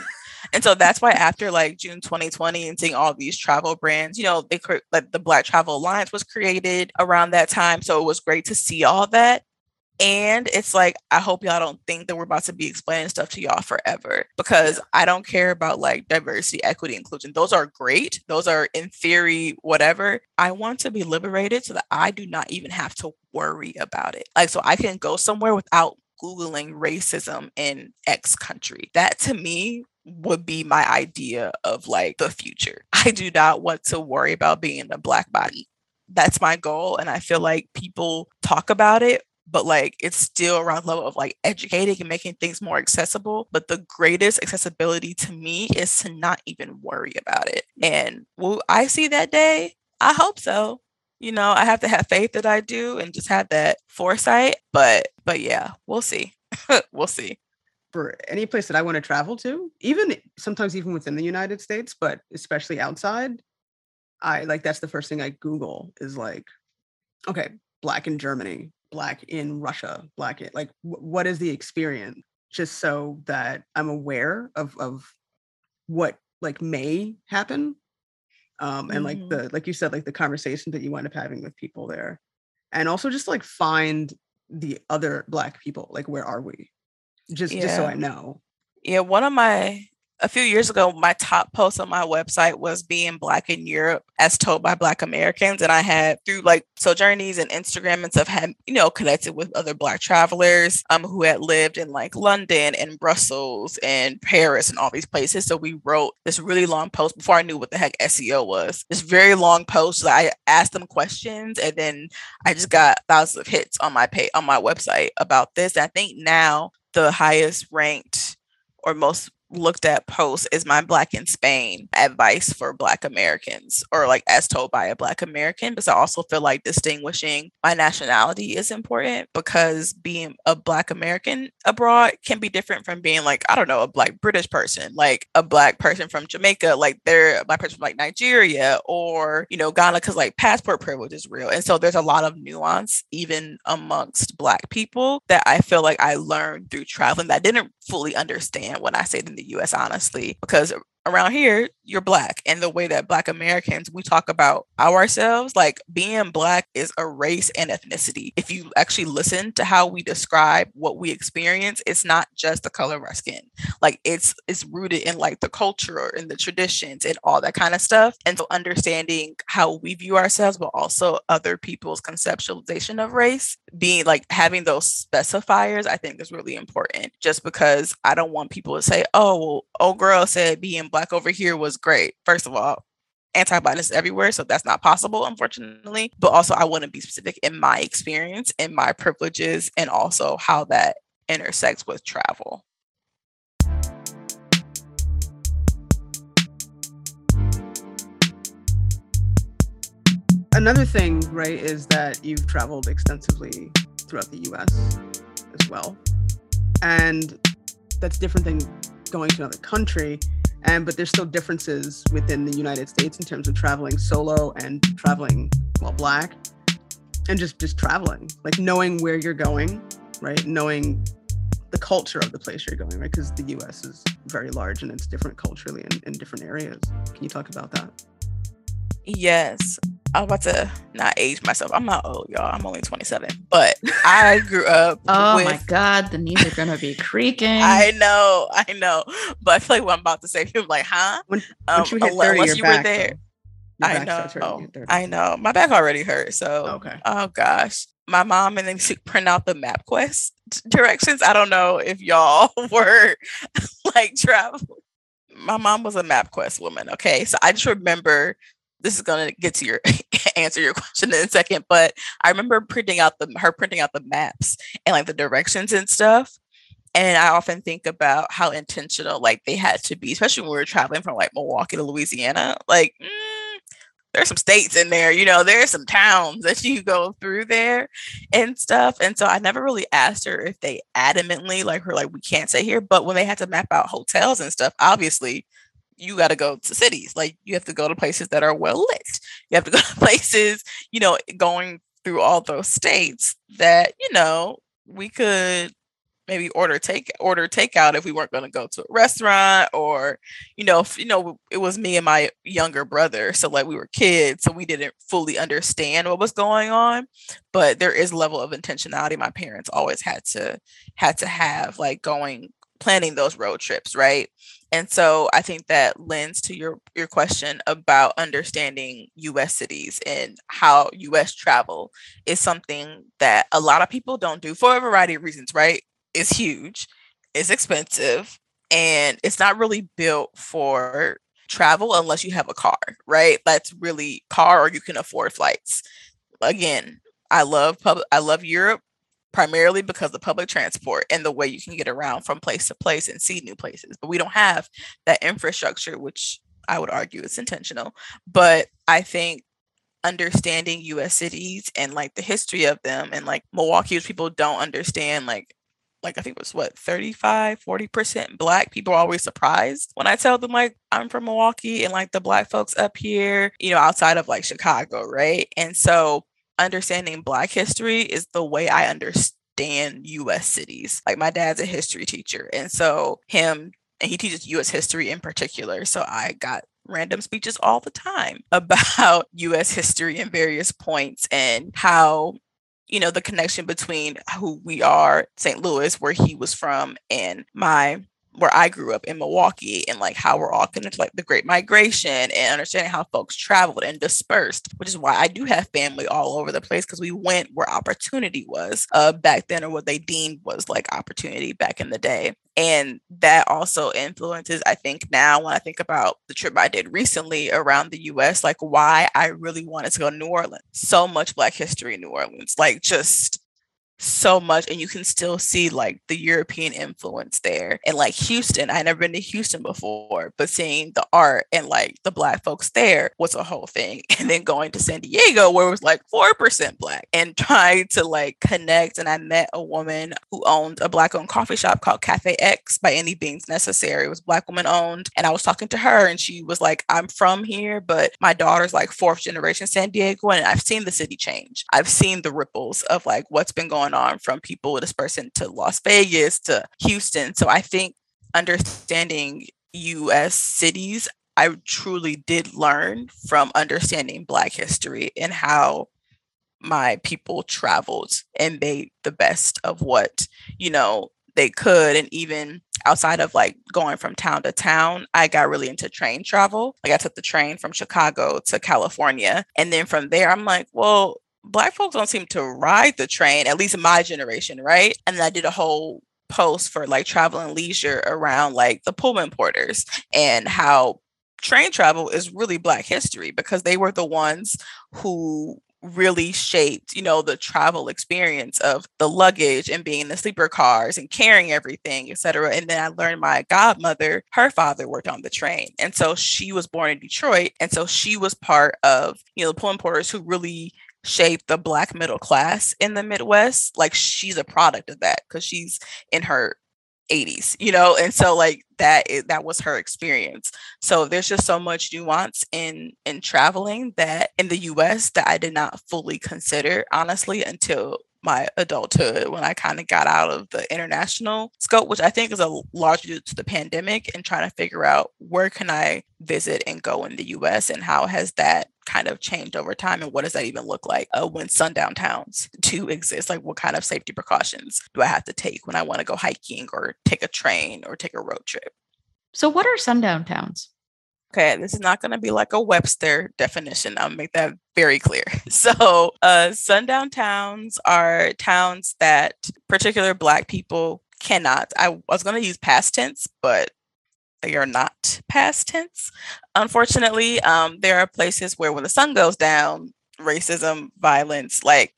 and so that's why after like June 2020 and seeing all these travel brands, you know, they like the Black Travel Alliance was created around that time. So it was great to see all that. And it's like, I hope y'all don't think that we're about to be explaining stuff to y'all forever because I don't care about like diversity, equity, inclusion. Those are great. Those are in theory, whatever. I want to be liberated so that I do not even have to worry about it. Like, so I can go somewhere without Googling racism in X country. That to me would be my idea of like the future. I do not want to worry about being a black body. That's my goal. And I feel like people talk about it, but like it's still around level of like educating and making things more accessible. But the greatest accessibility to me is to not even worry about it. And will I see that day? I hope so. You know, I have to have faith that I do and just have that foresight. But but yeah, we'll see. we'll see for any place that I want to travel to, even sometimes even within the United States, but especially outside, I like that's the first thing I Google is like, okay, black in Germany, black in Russia, black in like w- what is the experience? Just so that I'm aware of of what like may happen. Um, and mm-hmm. like the like you said, like the conversation that you wind up having with people there. And also just like find the other black people. Like where are we? Just yeah. just so I know. Yeah, one of my a few years ago, my top post on my website was being Black in Europe as told by Black Americans. And I had through like Sojourneys and Instagram and stuff, had, you know, connected with other Black travelers um, who had lived in like London and Brussels and Paris and all these places. So we wrote this really long post before I knew what the heck SEO was. This very long post. That I asked them questions and then I just got thousands of hits on my pay on my website about this. And I think now the highest ranked or most looked at post is my black in spain advice for black americans or like as told by a black american because i also feel like distinguishing my nationality is important because being a black american abroad can be different from being like i don't know a black british person like a black person from jamaica like they're a black person from like nigeria or you know ghana because like passport privilege is real. And so there's a lot of nuance even amongst black people that i feel like i learned through traveling that I didn't fully understand when i stayed in the US, honestly, because around here, you're black. And the way that black Americans, we talk about ourselves, like being black is a race and ethnicity. If you actually listen to how we describe what we experience, it's not just the color of our skin. Like it's it's rooted in like the culture and the traditions and all that kind of stuff. And so understanding how we view ourselves, but also other people's conceptualization of race, being like having those specifiers, I think is really important. Just because I don't want people to say, oh, well, old girl said being black over here was great. First of all, anti-blackness everywhere, so that's not possible, unfortunately. But also, I want to be specific in my experience and my privileges, and also how that intersects with travel. Another thing, right, is that you've traveled extensively throughout the US as well. And that's different than going to another country. And but there's still differences within the United States in terms of traveling solo and traveling while black and just just traveling, like knowing where you're going, right? Knowing the culture of the place you're going, right? Because the US is very large and it's different culturally in, in different areas. Can you talk about that? Yes. I was about to not age myself. I'm not old, y'all. I'm only 27. But I grew up. Oh with, my God, the knees are going to be creaking. I know, I know. But I feel like what I'm about to say, people like, huh? When, Um, once you hit 30, once your you back, were there. though. I back starts hurting when know. you hit 30. I know. My back already hurt. So, Okay. oh gosh. My mom and then she print out the MapQuest directions. I don't know if y'all were like travel. My mom was a MapQuest woman. Okay. So I just remember this is gonna get to your answer your question in a second, but I remember printing out the her printing out the maps and like the directions and stuff. And I often think about how intentional like they had to be, especially when we were traveling from like Milwaukee to Louisiana. Like mm, there's some states in there, you know, there's some towns that you go through there and stuff. And so I never really asked her if they adamantly like her, like, we can't stay here. But when they had to map out hotels and stuff, obviously you got to go to cities. Like you have to go to places that are well lit. You have to go to places, you know, going through all those states that, you know, we could maybe order take order takeout if we weren't going to go to a restaurant or you know if, you know it was me and my younger brother so like we were kids so we didn't fully understand what was going on but there is level of intentionality my parents always had to had to have like going planning those road trips right and so i think that lends to your your question about understanding us cities and how us travel is something that a lot of people don't do for a variety of reasons right? It's huge it's expensive and it's not really built for travel unless you have a car right? That's really car or you can afford flights. Again i love public i love europe primarily because of public transport and the way you can get around from place to place and see new places. But we don't have that infrastructure, which I would argue is intentional. But I think understanding US cities and like the history of them and like Milwaukee's people don't understand, like like I think it was what 35, 40% black. People are always surprised when I tell them like I'm from Milwaukee and like the black folks up here, you know, outside of like Chicago, right? And so understanding black history is the way I understand US cities. Like my dad's a history teacher and so him and he teaches US history in particular. So I got random speeches all the time about US history and various points and how you know the connection between who we are St. Louis where he was from and my where I grew up in Milwaukee and like how we're all connected, to like the Great Migration and understanding how folks traveled and dispersed, which is why I do have family all over the place because we went where opportunity was uh, back then or what they deemed was like opportunity back in the day. And that also influences, I think, now when I think about the trip I did recently around the US, like why I really wanted to go to New Orleans. So much Black history in New Orleans, like just so much and you can still see like the European influence there. And like Houston, I never been to Houston before, but seeing the art and like the black folks there was a whole thing. And then going to San Diego where it was like 4% black and trying to like connect. And I met a woman who owned a black owned coffee shop called Cafe X by any means necessary. It was black woman owned. And I was talking to her and she was like, I'm from here, but my daughter's like fourth generation San Diego. And I've seen the city change. I've seen the ripples of like what's been going on from people dispersing to Las Vegas to Houston. So I think understanding US cities, I truly did learn from understanding Black history and how my people traveled and made the best of what, you know, they could. And even outside of like going from town to town, I got really into train travel. Like I took the train from Chicago to California. And then from there, I'm like, well, black folks don't seem to ride the train, at least in my generation, right? And I did a whole post for like travel and leisure around like the Pullman porters and how train travel is really black history because they were the ones who really shaped, you know, the travel experience of the luggage and being in the sleeper cars and carrying everything, etc. And then I learned my godmother, her father worked on the train. And so she was born in Detroit. And so she was part of, you know, the Pullman Porters who really shaped the black middle class in the Midwest. Like she's a product of that because she's in her 80s you know and so like that is, that was her experience so there's just so much nuance in in traveling that in the US that I did not fully consider honestly until my adulthood when I kind of got out of the international scope, which I think is a large due to the pandemic and trying to figure out where can I visit and go in the US and how has that kind of changed over time and what does that even look like uh, when sundown towns do exist like what kind of safety precautions do i have to take when i want to go hiking or take a train or take a road trip so what are sundown towns Okay, this is not going to be like a Webster definition. I'll make that very clear. So, uh, sundown towns are towns that particular Black people cannot. I was going to use past tense, but they are not past tense. Unfortunately, um, there are places where when the sun goes down, racism, violence, like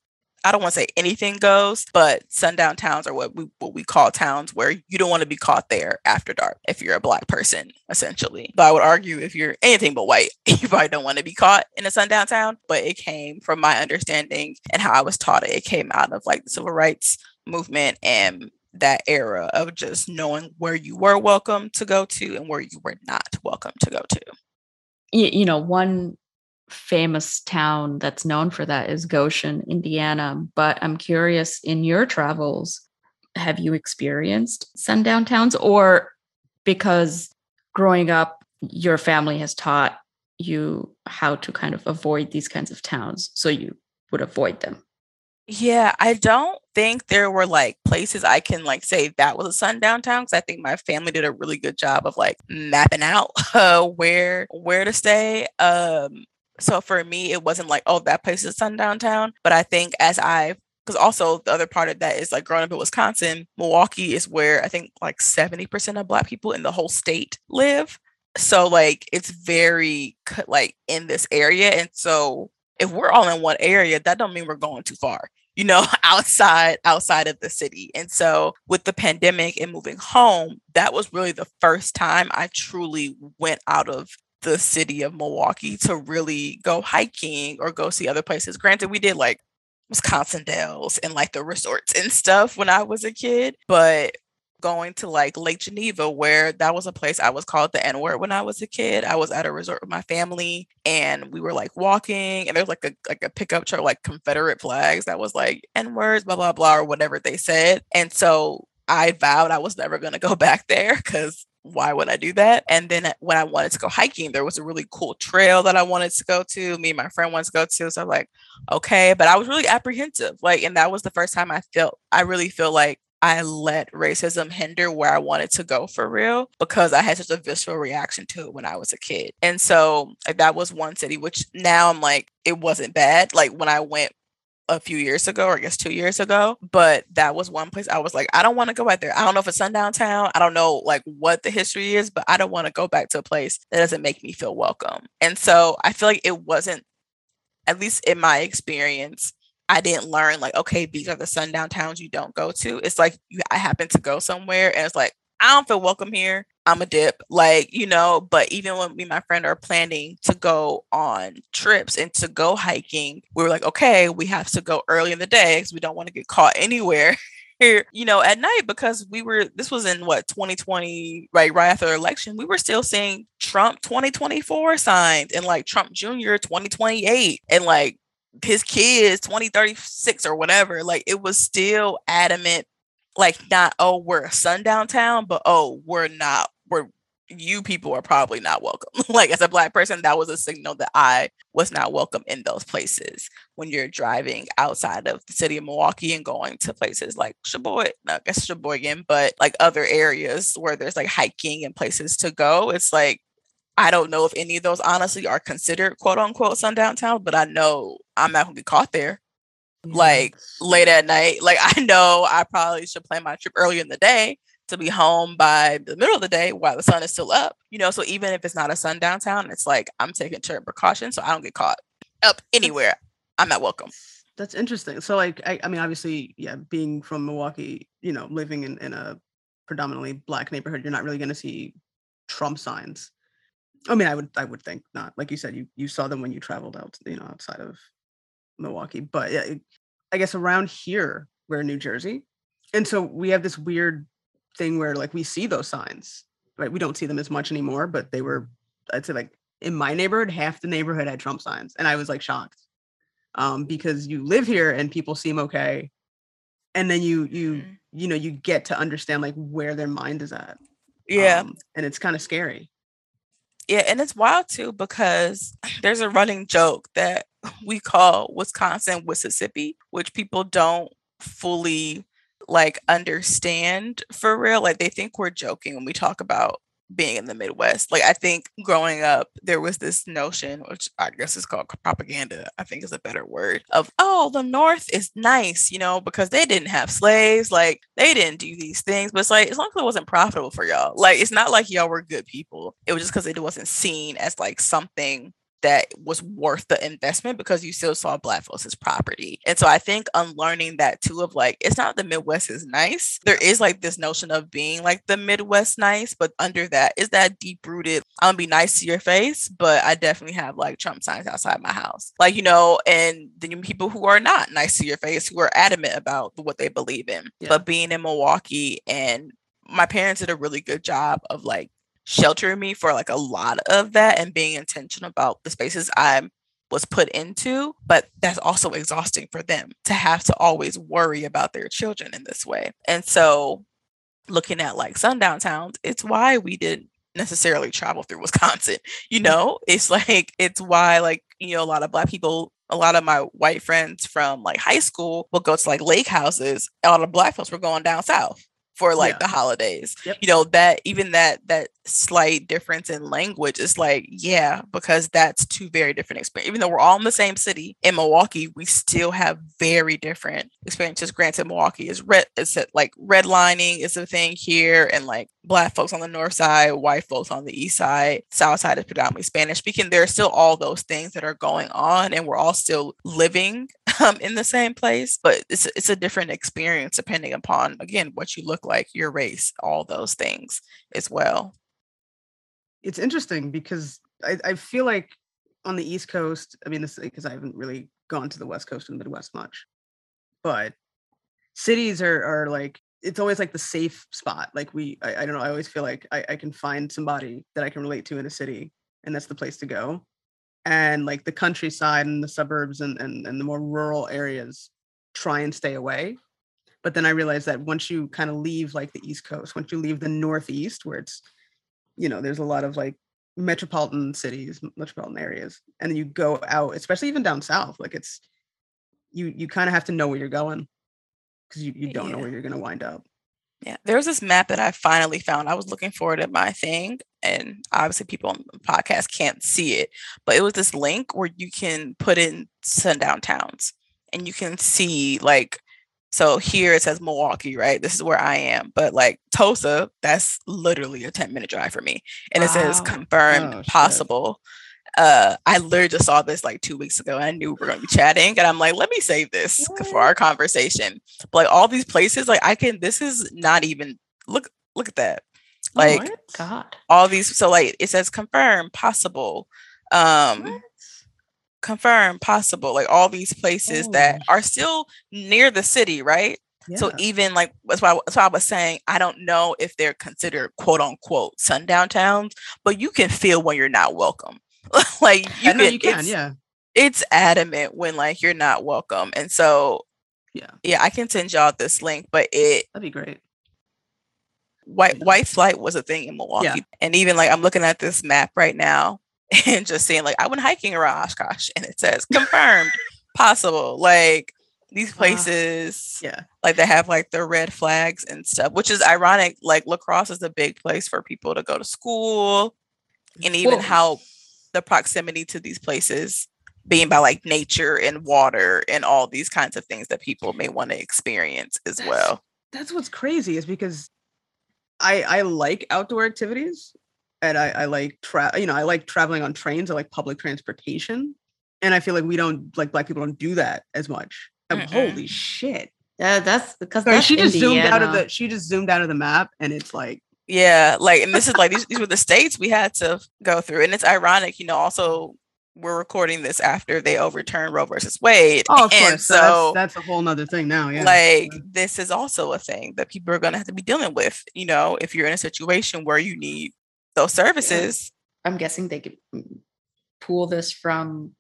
I don't want to say anything goes, but sundown towns are what we what we call towns where you don't want to be caught there after dark if you're a black person, essentially. But I would argue if you're anything but white, you probably don't want to be caught in a sundown town. But it came from my understanding and how I was taught it. It came out of like the civil rights movement and that era of just knowing where you were welcome to go to and where you were not welcome to go to. You, you know, one famous town that's known for that is Goshen, Indiana. But I'm curious in your travels, have you experienced sundown towns or because growing up, your family has taught you how to kind of avoid these kinds of towns so you would avoid them? Yeah, I don't think there were like places I can like say that was a sundown town because I think my family did a really good job of like mapping out uh, where where to stay. Um, so for me, it wasn't like, oh, that place is sundown town, But I think as I because also the other part of that is like growing up in Wisconsin, Milwaukee is where I think like 70% of black people in the whole state live. So like it's very like in this area. And so if we're all in one area, that don't mean we're going too far, you know, outside outside of the city. And so with the pandemic and moving home, that was really the first time I truly went out of the city of Milwaukee to really go hiking or go see other places. Granted, we did like Wisconsin Dells and like the resorts and stuff when I was a kid, but going to like Lake Geneva, where that was a place I was called the N word when I was a kid. I was at a resort with my family and we were like walking and there's like a like a pickup truck, like Confederate flags that was like N words, blah, blah, blah, or whatever they said. And so I vowed I was never to go back there because why would I do that? And then when I wanted to go hiking, there was a really cool trail that I wanted to go to. Me and my friend wanted to go to. So I'm like, okay. But I was really apprehensive. Like, and that was the first time I felt, I really feel like I let racism hinder where I wanted to go for real because I had such a visceral reaction to it when I was a kid. And so like, that was one city, which now I'm like, it wasn't bad. Like when I went a few years ago, or I guess two years ago. But that was one place I was like, I don't want to go back there. I don't know if it's sundown town. I don't know like what the history is, but I don't want to go back to a place that doesn't make me feel welcome. And so I feel like it wasn't, at least in my experience, I didn't learn like, okay, these are the sundown towns you don't go to. It's like you, I happen to go somewhere and it's like, I don't feel welcome here. I'm a dip, like, you know, but even when me and my friend are planning to go on trips and to go hiking, we were like, okay, we have to go early in the day because we don't want to get caught anywhere here, you know, at night because we were, this was in what, 2020, right, right after election, we were still seeing Trump 2024 signed and like Trump Jr. 2028 and like his kids 2036 or whatever. Like it was still adamant like not oh we're a sundown town but oh we're not we're you people are probably not welcome like as a black person that was a signal that i was not welcome in those places when you're driving outside of the city of milwaukee and going to places like sheboygan i guess sheboygan but like other areas where there's like hiking and places to go it's like I don't know if any of those honestly are considered quote unquote sundown town, but I know I'm not gonna be caught there mm-hmm. like late at night. Like I know I probably should plan my trip early in the day to be home by the middle of the day while the sun is still up. You know, so even if it's not a sundown town, it's like I'm taking certain precautions so I don't get caught up anywhere. I'm not welcome. That's interesting. So like I, I mean obviously, yeah, being from Milwaukee, you know, living in, in a predominantly black neighborhood, you're not really gonna see Trump signs. I mean, I would I would think not. Like you said, you you saw them when you traveled out, you know, outside of Milwaukee. But yeah, I guess around here, we're in New Jersey. And so we have this weird thing where like we see those signs, right? We don't see them as much anymore, but they were, I'd say like in my neighborhood, half the neighborhood had Trump signs. And I was like shocked. Um, because you live here and people seem okay. And then you you mm-hmm. you know you get to understand like where their mind is at. Yeah. Um, and it's kind of scary. Yeah, and it's wild too because there's a running joke that we call Wisconsin Mississippi, which people don't fully like understand for real. Like they think we're joking when we talk about being in the Midwest. Like I think growing up, there was this notion, which I guess is called propaganda, I think is a better word, of oh, the North is nice, you know, because they didn't have slaves, like they didn't do these things. But it's like as long as it wasn't profitable for y'all, like it's not like y'all were good people. It was just because it wasn't seen as like something that was worth the investment because you still saw black folks as property. And so I think unlearning that too of like, it's not the Midwest is nice. There is like this notion of being like the Midwest nice, but under that is that deep rooted, I'm gonna be nice to your face, but I definitely have like Trump signs outside my house. Like, you know, and then people who are not nice to your face, who are adamant about what they believe in. Yeah. But being in Milwaukee and my parents did a really good job of like sheltering me for like a lot of that and being intentional about the spaces I was put into. But that's also exhausting for them to have to always worry about their children in this way. And so looking at like sundown towns, it's why we didn't necessarily travel through Wisconsin. You know, it's like it's why like, you know, a lot of black people a lot of my white friends from like high school will go to like lake houses. A lot of black folks were going down south for like yeah. the holidays. Yep. You know, that even that that slight difference in language is like, yeah, because that's two very different experiences. Even though we're all in the same city in Milwaukee, we still have very different experiences. Granted, Milwaukee is red it's like redlining is a thing here, and like black folks on the north side, white folks on the east side, south side is predominantly Spanish speaking. There are still all those things that are going on, and we're all still living um, in the same place, but it's it's a different experience depending upon again what you look like, your race, all those things as well. It's interesting because I, I feel like on the East Coast, I mean, this because I haven't really gone to the West Coast and the Midwest much, but cities are are like it's always like the safe spot. Like we, I, I don't know. I always feel like I, I can find somebody that I can relate to in a city, and that's the place to go and like the countryside and the suburbs and, and, and the more rural areas try and stay away but then i realized that once you kind of leave like the east coast once you leave the northeast where it's you know there's a lot of like metropolitan cities metropolitan areas and then you go out especially even down south like it's you you kind of have to know where you're going because you, you don't yeah. know where you're going to wind up yeah, there's this map that I finally found. I was looking for it in my thing, and obviously people on the podcast can't see it, but it was this link where you can put in sundown towns and you can see like so here it says Milwaukee, right? This is where I am. But like Tosa, that's literally a 10 minute drive for me. And wow. it says confirmed oh, possible uh, I literally just saw this like two weeks ago and I knew we were going to be chatting. And I'm like, let me save this for our conversation. But like all these places, like I can, this is not even, look, look at that. Like, what? God. All these, so like it says confirmed possible, um, what? Confirm, possible, like all these places oh. that are still near the city, right? Yeah. So even like that's why, that's why I was saying I don't know if they're considered quote unquote sundown towns, but you can feel when you're not welcome. like you, can, you can, yeah. It's adamant when like you're not welcome. And so yeah. Yeah, I can send y'all this link, but it that'd be great. White white flight was a thing in Milwaukee. Yeah. And even like I'm looking at this map right now and just saying like I went hiking around Oshkosh and it says confirmed possible. Like these places yeah like they have like the red flags and stuff which is ironic like La Crosse is a big place for people to go to school and even how the proximity to these places being by like nature and water and all these kinds of things that people may want to experience as that's, well. That's what's crazy is because I I like outdoor activities and I, I like tra- you know I like traveling on trains. I like public transportation, and I feel like we don't like black people don't do that as much. Mm-mm. holy shit! Yeah, that's because Sorry, that's she just zoomed out of the she just zoomed out of the map, and it's like Yeah, like, and this is like these, these were the states we had to go through, and it's ironic, you know. Also, we're recording this after they overturned Roe versus Wade, oh, of and course. So so that's, that's a whole nother thing now. Yeah, like this is also a thing that people are going to have to be dealing with. You know, if you're in a situation where you need those services, I'm guessing they could pull this from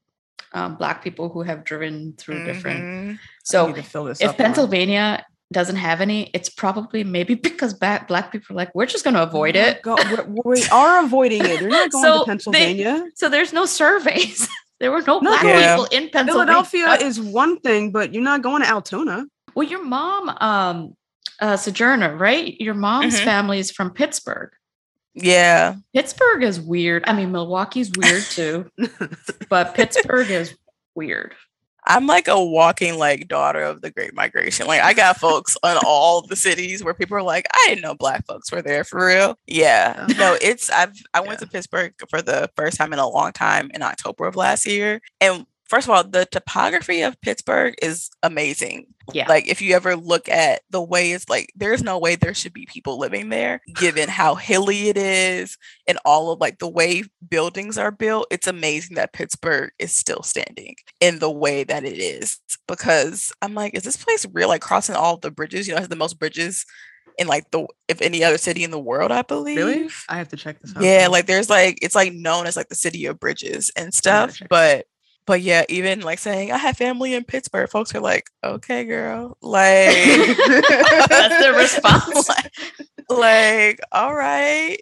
um, black people who have driven through different. Mhm. I So need to fill this if up more. Pennsylvania doesn't have any, it's probably maybe because black black people are like we're just going to avoid Oh it. God, we- we are avoiding it. They're not going So to they- Pennsylvania. So there's no surveys. there were no No, black Yeah. people in Pennsylvania. Philadelphia is one thing, but you're not going to Altoona. well, your mom, um, uh, Sojourner, right? Your mom's Mhm. family is from Pittsburgh. Yeah, Pittsburgh is weird. I mean, Milwaukee's weird too, but Pittsburgh is weird. I'm like a walking like daughter of the Great Migration. Like I got folks in all the cities where people are like, I didn't know black folks were there for real. Yeah, Yeah. no, it's I've I went Yeah. to Pittsburgh for the first time in a long time in October of last year, and first of all, the topography of Pittsburgh is amazing. Yeah. Like if you ever look at the way it's like there's no way there should be people living there given how hilly it is and all of like the way buildings are built. It's amazing that Pittsburgh is still standing in the way that it is because I'm like is this place real like crossing all the bridges, you know, it has the most bridges in like the if any other city in the world, I believe. Really? I have to check this out. Yeah, like there's like it's like known as like the city of bridges and stuff. But but yeah, even like saying I have family in Pittsburgh, folks are like, okay, girl, like That's their response. like, like, all right.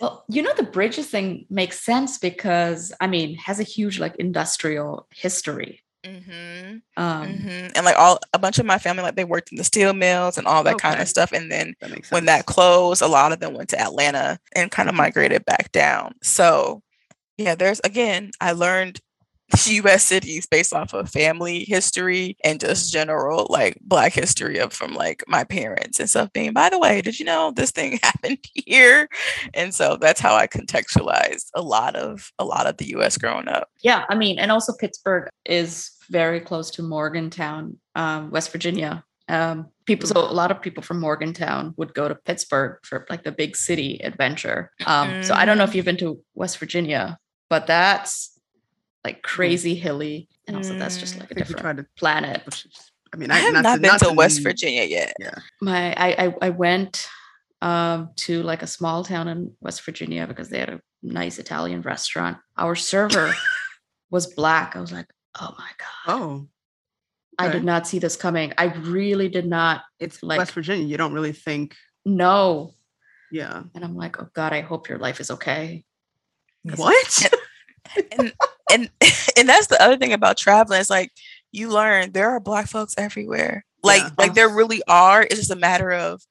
Well, you know, the bridges thing makes sense because I mean, has a huge like industrial history. Mm-hmm, Um, mm-hmm. And like all a bunch of my family, like they worked in the steel mills and all that kind of stuff. And then that when that closed, a lot of them went to Atlanta and kind of migrated back down. So, yeah, there's again, I learned US cities based off of family history and just general like black history of from like my parents and stuff being by the way did you know this thing happened here and so that's how i contextualized a lot of a lot of the us growing up yeah, I mean, and also Pittsburgh is very close to Morgantown, um, West Virginia. Um, people, so a lot of people from Morgantown would go to Pittsburgh for like the big city adventure. Um, so I don't know if you've been to West Virginia, but that's like crazy hilly, and also that's just Mm. like a different tried to. planet. Is, I mean, i have not, to- been to, west n- virginia yet Yeah, my I I, I went um, to like a small town in West Virginia because they had a nice Italian restaurant. Our server was black. I was like, oh my god, Oh, I did not see this coming. I really did not it's Like- West Virginia. You don't really think. No. Yeah. And I'm like, oh god, I hope your life is okay. What? and and and that's the other thing about traveling It's like you learn there are black folks everywhere like Yeah. like there really are it's just a matter of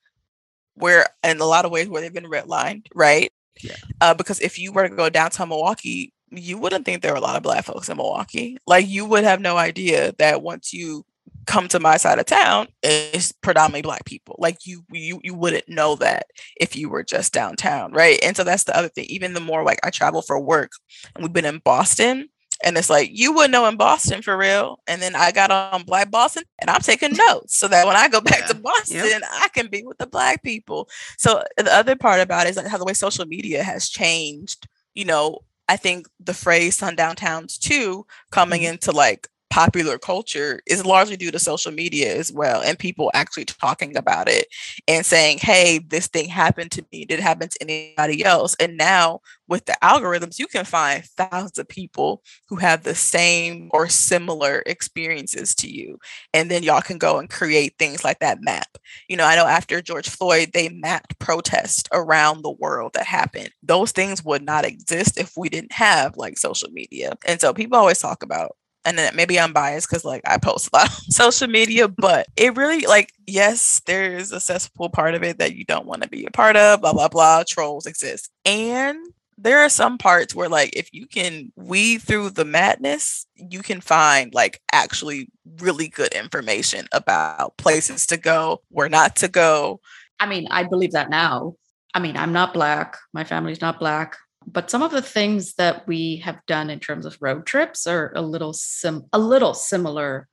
where in a lot of ways where they've been redlined right Yeah. uh, because if you were to go downtown milwaukee you wouldn't think there were a lot of black folks in milwaukee like you would have no idea that once you come to my side of town it's predominantly black people like you you you wouldn't know that if you were just downtown right and so that's the other thing even the more like i travel for work and we've been in Boston. And it's like, you wouldn't know in Boston for real. And then I got on Black Boston and I'm taking notes so that when I go back to Yeah. Boston, I can be with the Black people. So the other part about it is like how the way social media has changed. You know, I think the phrase sundown towns too coming Mhm. into like popular culture is largely due to social media as well and people actually talking about it and saying hey this thing happened to me did it happen to anybody else? And now with the algorithms you can find thousands of people who have the same or similar experiences to you. And then y'all can go and create things like that map. You know i know after george floyd they mapped protests around the world that happened. Those things would not exist if we didn't have like social media. And so people always talk about and then maybe I'm biased because like I post a lot on social media, but it really like yes, there's a cesspool part of it that you don't want to be a part of, blah blah blah. Trolls exist. And there are some parts where like if you can weed through the madness, you can find like actually really good information about places to go, where not to go. I mean, I believe that now. I mean, I'm not black. My family's not black. But some of the things that we have done in terms of road trips are a little sim a little similar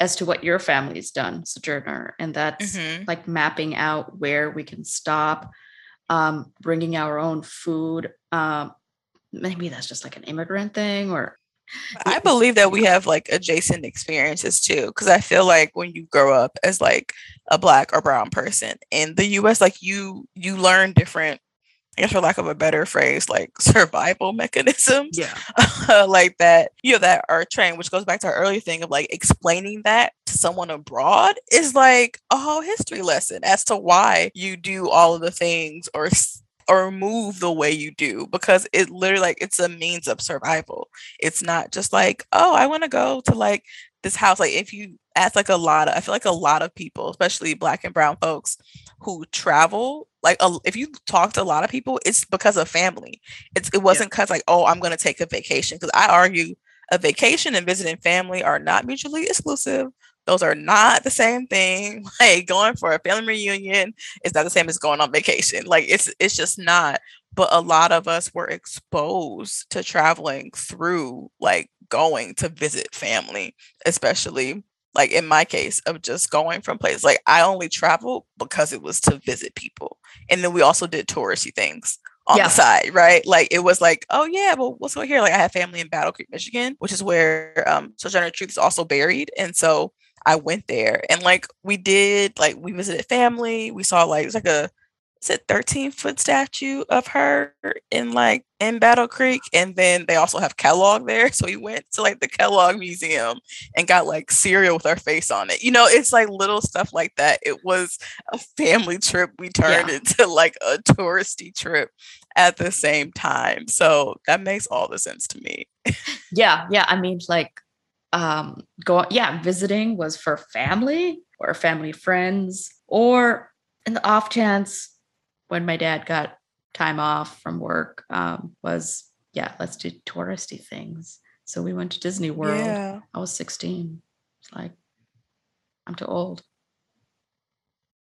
as to what your family's done, Sojourner, and that's mm-hmm. like mapping out where we can stop, um, bringing our own food. Um, maybe that's just like an immigrant thing, or I believe that we have like adjacent experiences too, because I feel like when you grow up as like a black or brown person in the U.S., like you you learn different I guess for lack of a better phrase, like survival mechanisms. Yeah. like that, you know, that are trained, which goes back to our earlier thing of like explaining that to someone abroad is like a whole history lesson as to why you do all of the things or or move the way you do because it literally like it's a means of survival. It's not just like, oh, I want to go to like this house. Like if you ask like a lot of, I feel like a lot of people, especially black and brown folks who travel, like a, if you talk to a lot of people, it's because of family. It's it wasn't because yeah. like, oh, I'm gonna take a vacation. Because I argue a vacation and visiting family are not mutually exclusive. Those are not the same thing. Like going for a family reunion is not the same as going on vacation. Like it's it's just not. But a lot of us were exposed to traveling through like going to visit family, especially like in my case of just going from places like I only traveled because it was to visit people. And then we also did touristy things on yeah. the side, right? Like it was like, oh yeah, well, let's go here. Like I have family in Battle Creek, Michigan, which is where um Sojourner Truth is also buried. And so I went there and like we did like we visited family. We saw like it's like a is it 13 foot statue of her in like in Battle Creek. And then they also have Kellogg there. So we went to like the Kellogg Museum and got like cereal with our face on it. You know, it's like little stuff like that. It was a family trip. We turned yeah. into like a touristy trip at the same time. So that makes all the sense to me. yeah. Yeah. I mean, like um go yeah visiting was for family or family friends or in the off chance when my dad got time off from work um was yeah let's do touristy things. So we went to disney world. Yeah. i was 16 it's like i'm too old.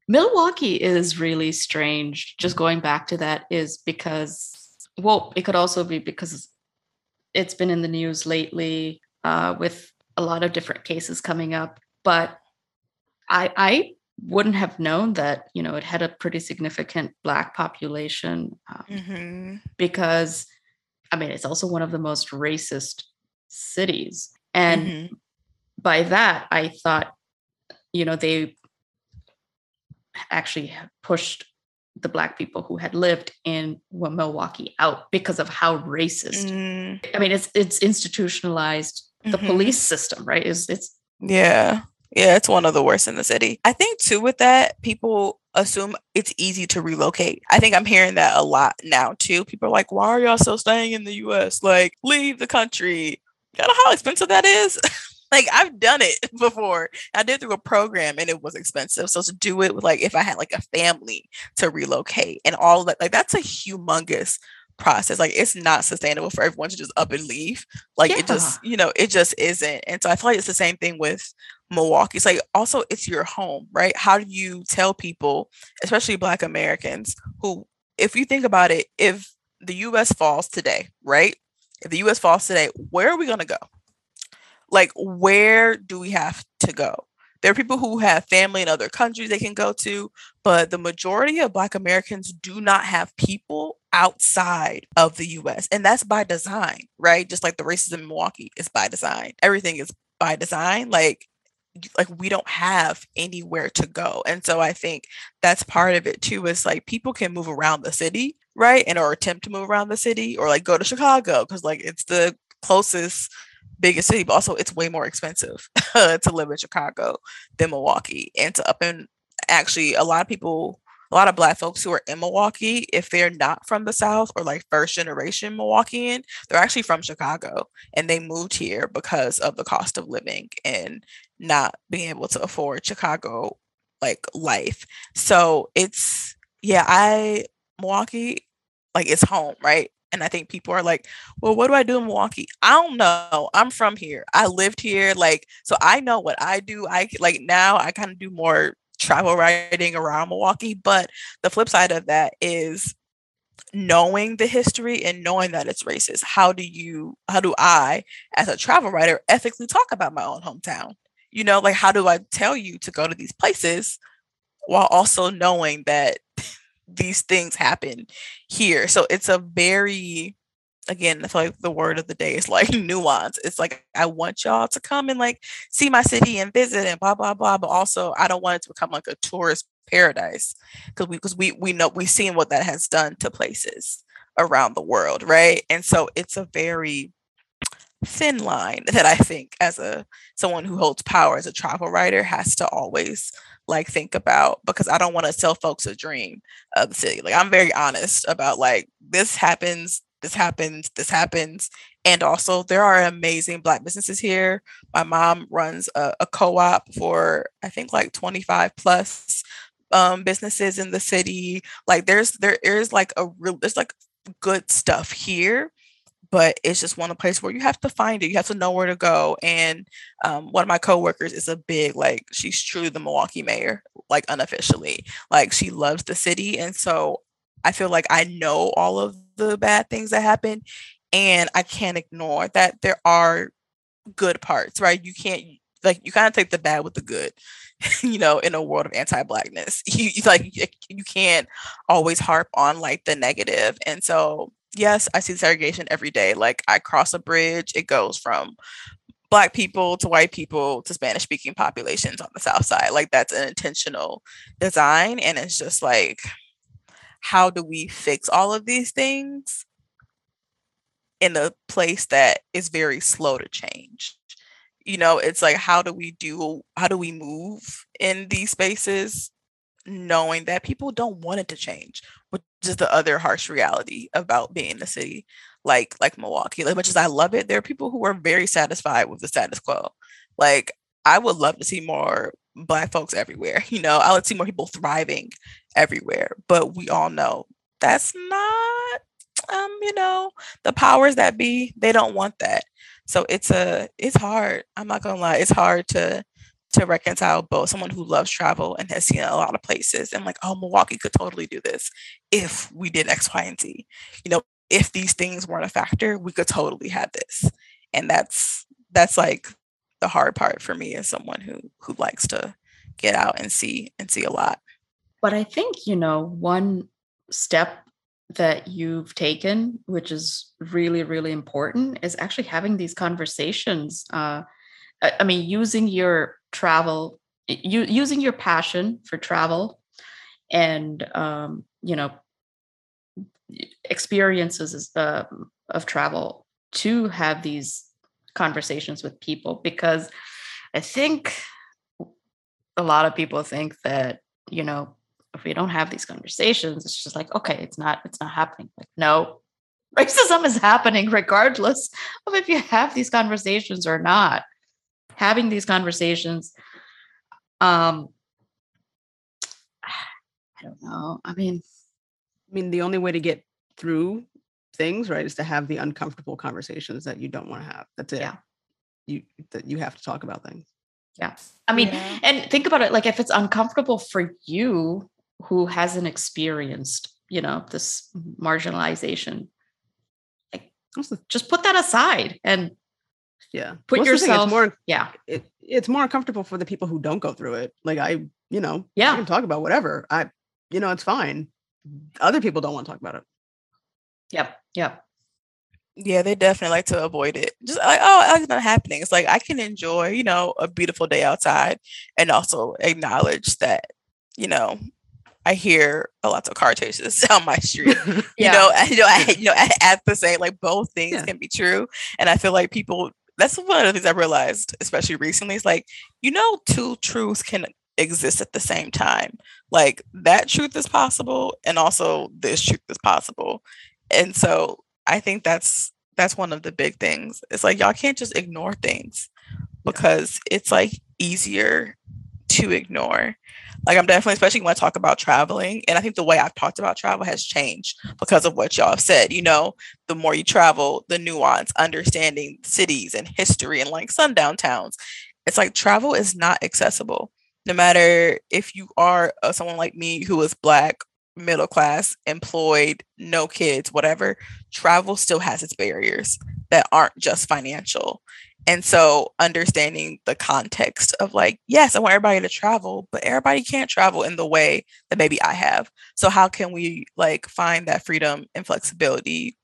Milwaukee is really strange. Just going back to that is because well it could also be because it's been in the news lately uh, with a lot of different cases coming up, but I I wouldn't have known that you know it had a pretty significant black population um, mm-hmm. because I mean it's also one of the most racist cities, and mm-hmm. by that I thought you know they actually pushed the black people who had lived in Milwaukee out because of how racist. Mm. I mean, it's it's institutionalized the mm-hmm. police system, right? Is it's yeah. Yeah, it's one of the worst in the city. I think too with that, people assume it's easy to relocate. I think I'm hearing that a lot now too. People are like, why are y'all still staying in the US? Like, leave the country. You know how expensive that is? like I've done it before. I did through a program and it was expensive. So to do it with like if I had like a family to relocate and all that, like that's a humongous process. Like it's not sustainable for everyone to just up and leave. Like yeah. it just, you know, it just isn't. And so I feel like it's the same thing with Milwaukee. It's like also it's your home, right? How do you tell people, especially black Americans, who if you think about it, if the US falls today, right? If the US falls today, where are we gonna go? Like where do we have to go? There are people who have family in other countries they can go to, but the majority of Black Americans do not have people outside of the US. And that's by design, right? Just like the racism in Milwaukee is by design. Everything is by design. Like, like we don't have anywhere to go. And so I think that's part of it too, is like people can move around the city, right? And or attempt to move around the city or like go to Chicago because like it's the closest biggest city, but also it's way more expensive to live in Chicago than Milwaukee. And to up and actually a lot of people, a lot of black folks who are in Milwaukee, if they're not from the South or like first generation Milwaukeean, they're actually from Chicago and they moved here because of the cost of living and not being able to afford Chicago like life. So it's yeah, I Milwaukee like it's home, right? And I think people are like, well, what do I do in Milwaukee? I don't know. I'm from here. I lived here. Like, so I know what I do. I like now I kind of do more travel writing around Milwaukee. But the flip side of that is knowing the history and knowing that it's racist how do you how do i as a travel writer ethically talk about my own hometown you know like how do i tell you to go to these places while also knowing that these things happen here so it's a very again i feel like the word of the day is like nuance. It's like i want y'all to come and like see my city and visit and blah blah blah but also i don't want it to become like a tourist paradise because we because we we know we've seen what that has done to places around the world right? And so it's a very thin line that i think as a someone who holds power as a travel writer has to always like think about because i don't want to sell folks a dream of the city. Like i'm very honest about like this happens this happens this happens and also there are amazing black businesses here my mom runs a, a co-op for i think like 25 plus um, businesses in the city. Like there's there is like a real there's like good stuff here, but it's just one places where you have to find it. You have to know where to go. And um, one of my coworkers is a big like she's truly the Milwaukee mayor, like unofficially. Like she loves the city, and so I feel like I know all of the bad things that happen, and I can't ignore that there are good parts, right? You can't like you kind of take the bad with the good you know, in a world of anti-blackness. You, you like you can't always harp on like the negative. And so yes, I see segregation every day. Like I cross a bridge, it goes from black people to white people to Spanish speaking populations on the south side. Like that's an intentional design. And it's just like, how do we fix all of these things in a place that is very slow to change? you know it's like how do we do how do we move in these spaces knowing that people don't want it to change which is the other harsh reality about being in a city like like milwaukee like much as i love it there are people who are very satisfied with the status quo like i would love to see more black folks everywhere you know i would see more people thriving everywhere but we all know that's not um you know the powers that be they don't want that so it's a it's hard. I'm not gonna lie, it's hard to to reconcile both someone who loves travel and has seen a lot of places and like, oh, Milwaukee could totally do this if we did X, Y, and Z. You know, if these things weren't a factor, we could totally have this. And that's that's like the hard part for me as someone who who likes to get out and see and see a lot. But I think, you know, one step that you've taken, which is really, really important, is actually having these conversations. Uh, I mean, using your travel, you, using your passion for travel and, um, you know, experiences uh, of travel to have these conversations with people because I think a lot of people think that, you know, if we don't have these conversations, it's just like, okay, it's not, it's not happening. Like, no, racism is happening regardless of if you have these conversations or not. Having these conversations, um, I don't know. I mean, I mean, the only way to get through things, right, is to have the uncomfortable conversations that you don't want to have. That's it. Yeah. You that you have to talk about things. Yeah. I mean, yeah. and think about it like if it's uncomfortable for you, who hasn't experienced you know this marginalization like just put that aside and yeah put Most yourself more yeah it, it's more comfortable for the people who don't go through it like i you know yeah I can talk about whatever i you know it's fine other people don't want to talk about it yep yep yeah, they definitely like to avoid it. Just like, oh, it's not happening. It's like I can enjoy, you know, a beautiful day outside and also acknowledge that, you know, I hear a lot of car chases down my street. yeah. You know, you know, I, you know, at the same, like both things yeah. can be true, and I feel like people. That's one of the things I realized, especially recently. Is like, you know, two truths can exist at the same time. Like that truth is possible, and also this truth is possible. And so, I think that's that's one of the big things. It's like y'all can't just ignore things because it's like easier to ignore like I'm definitely, especially when I talk about traveling, and I think the way I've talked about travel has changed because of what y'all have said. You know, the more you travel, the nuance, understanding cities and history and like sundown towns. It's like travel is not accessible. No matter if you are uh, someone like me who is black middle class, employed, no kids, whatever, travel still has its barriers that aren't just financial. And so understanding the context of like, yes, I want everybody to travel, but everybody can't travel in the way that maybe I have. So how can we like find that freedom and flexibility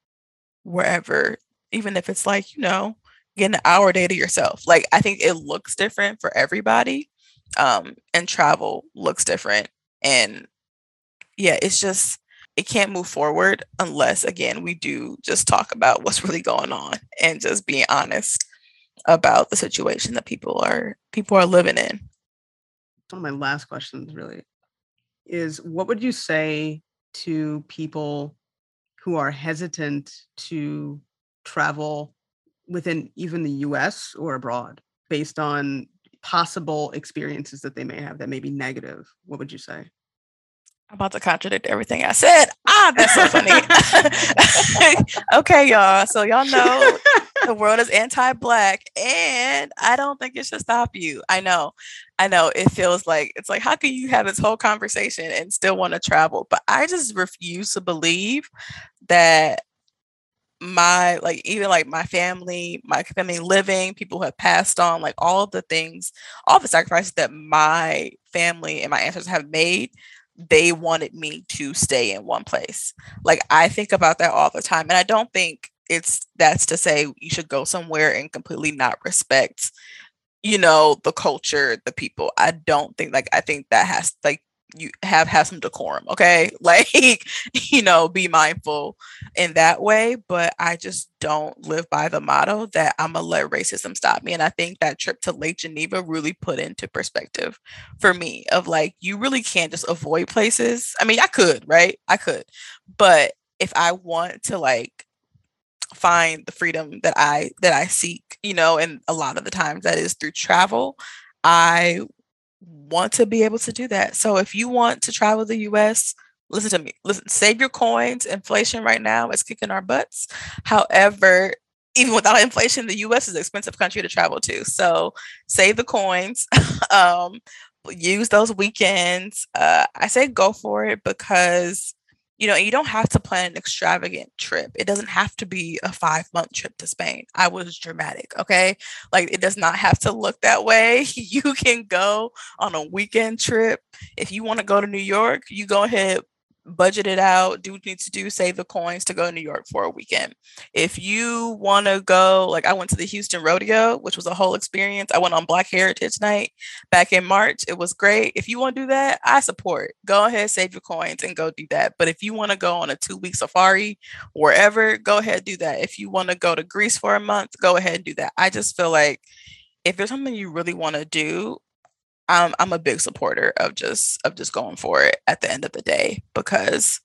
wherever, even if it's like, you know, get an hour day to yourself. Like I think it looks different for everybody. Um, and travel looks different. And yeah, it's just it can't move forward unless again we do just talk about what's really going on and just being honest about the situation that people are people are living in. One of my last questions really is what would you say to people who are hesitant to travel within even the US or abroad based on possible experiences that they may have that may be negative? What would you say? I'm about to contradict everything I said. Ah, that's so funny. okay, y'all. So y'all know the world is anti-black, and I don't think it should stop you. I know, I know. It feels like it's like how can you have this whole conversation and still want to travel? But I just refuse to believe that my like even like my family my family living people who have passed on like all of the things all the sacrifices that my family and my ancestors have made they wanted me to stay in one place. Like I think about that all the time. And I don't think it's that's to say you should go somewhere and completely not respect, you know, the culture, the people. I don't think like I think that has like you have have some decorum okay? Like you know be mindful in that way but i just don't live by the motto that i'm gonna let racism stop me and i think that trip to lake geneva really put into perspective for me of like you really can't just avoid places. I mean i could right? I could. But if i want to like find the freedom that i that i seek you know and a lot of the times that is through travel i want to be able to do that. So if you want to travel the US, listen to me. Listen, save your coins. Inflation right now is kicking our butts. However, even without inflation, the US is an expensive country to travel to. So save the coins. um, use those weekends. Uh, I say go for it because you know, you don't have to plan an extravagant trip. It doesn't have to be a five month trip to Spain. I was dramatic. Okay. Like it does not have to look that way. You can go on a weekend trip. If you want to go to New York, you go ahead, budget it out, do what you need to do, save the coins to go to New York for a weekend. If you want to go, like I went to the Houston Rodeo, which was a whole experience. I went on Black Heritage Night back in March. It was great. If you want to do that, I support. Go ahead, save your coins and go do that. But if you want to go on a two week safari wherever, go ahead, do that. If you want to go to Greece for a month, go ahead and do that. I just feel like if there's something you really want to do, I'm I'm a big supporter of just of just going for it at the end of the day because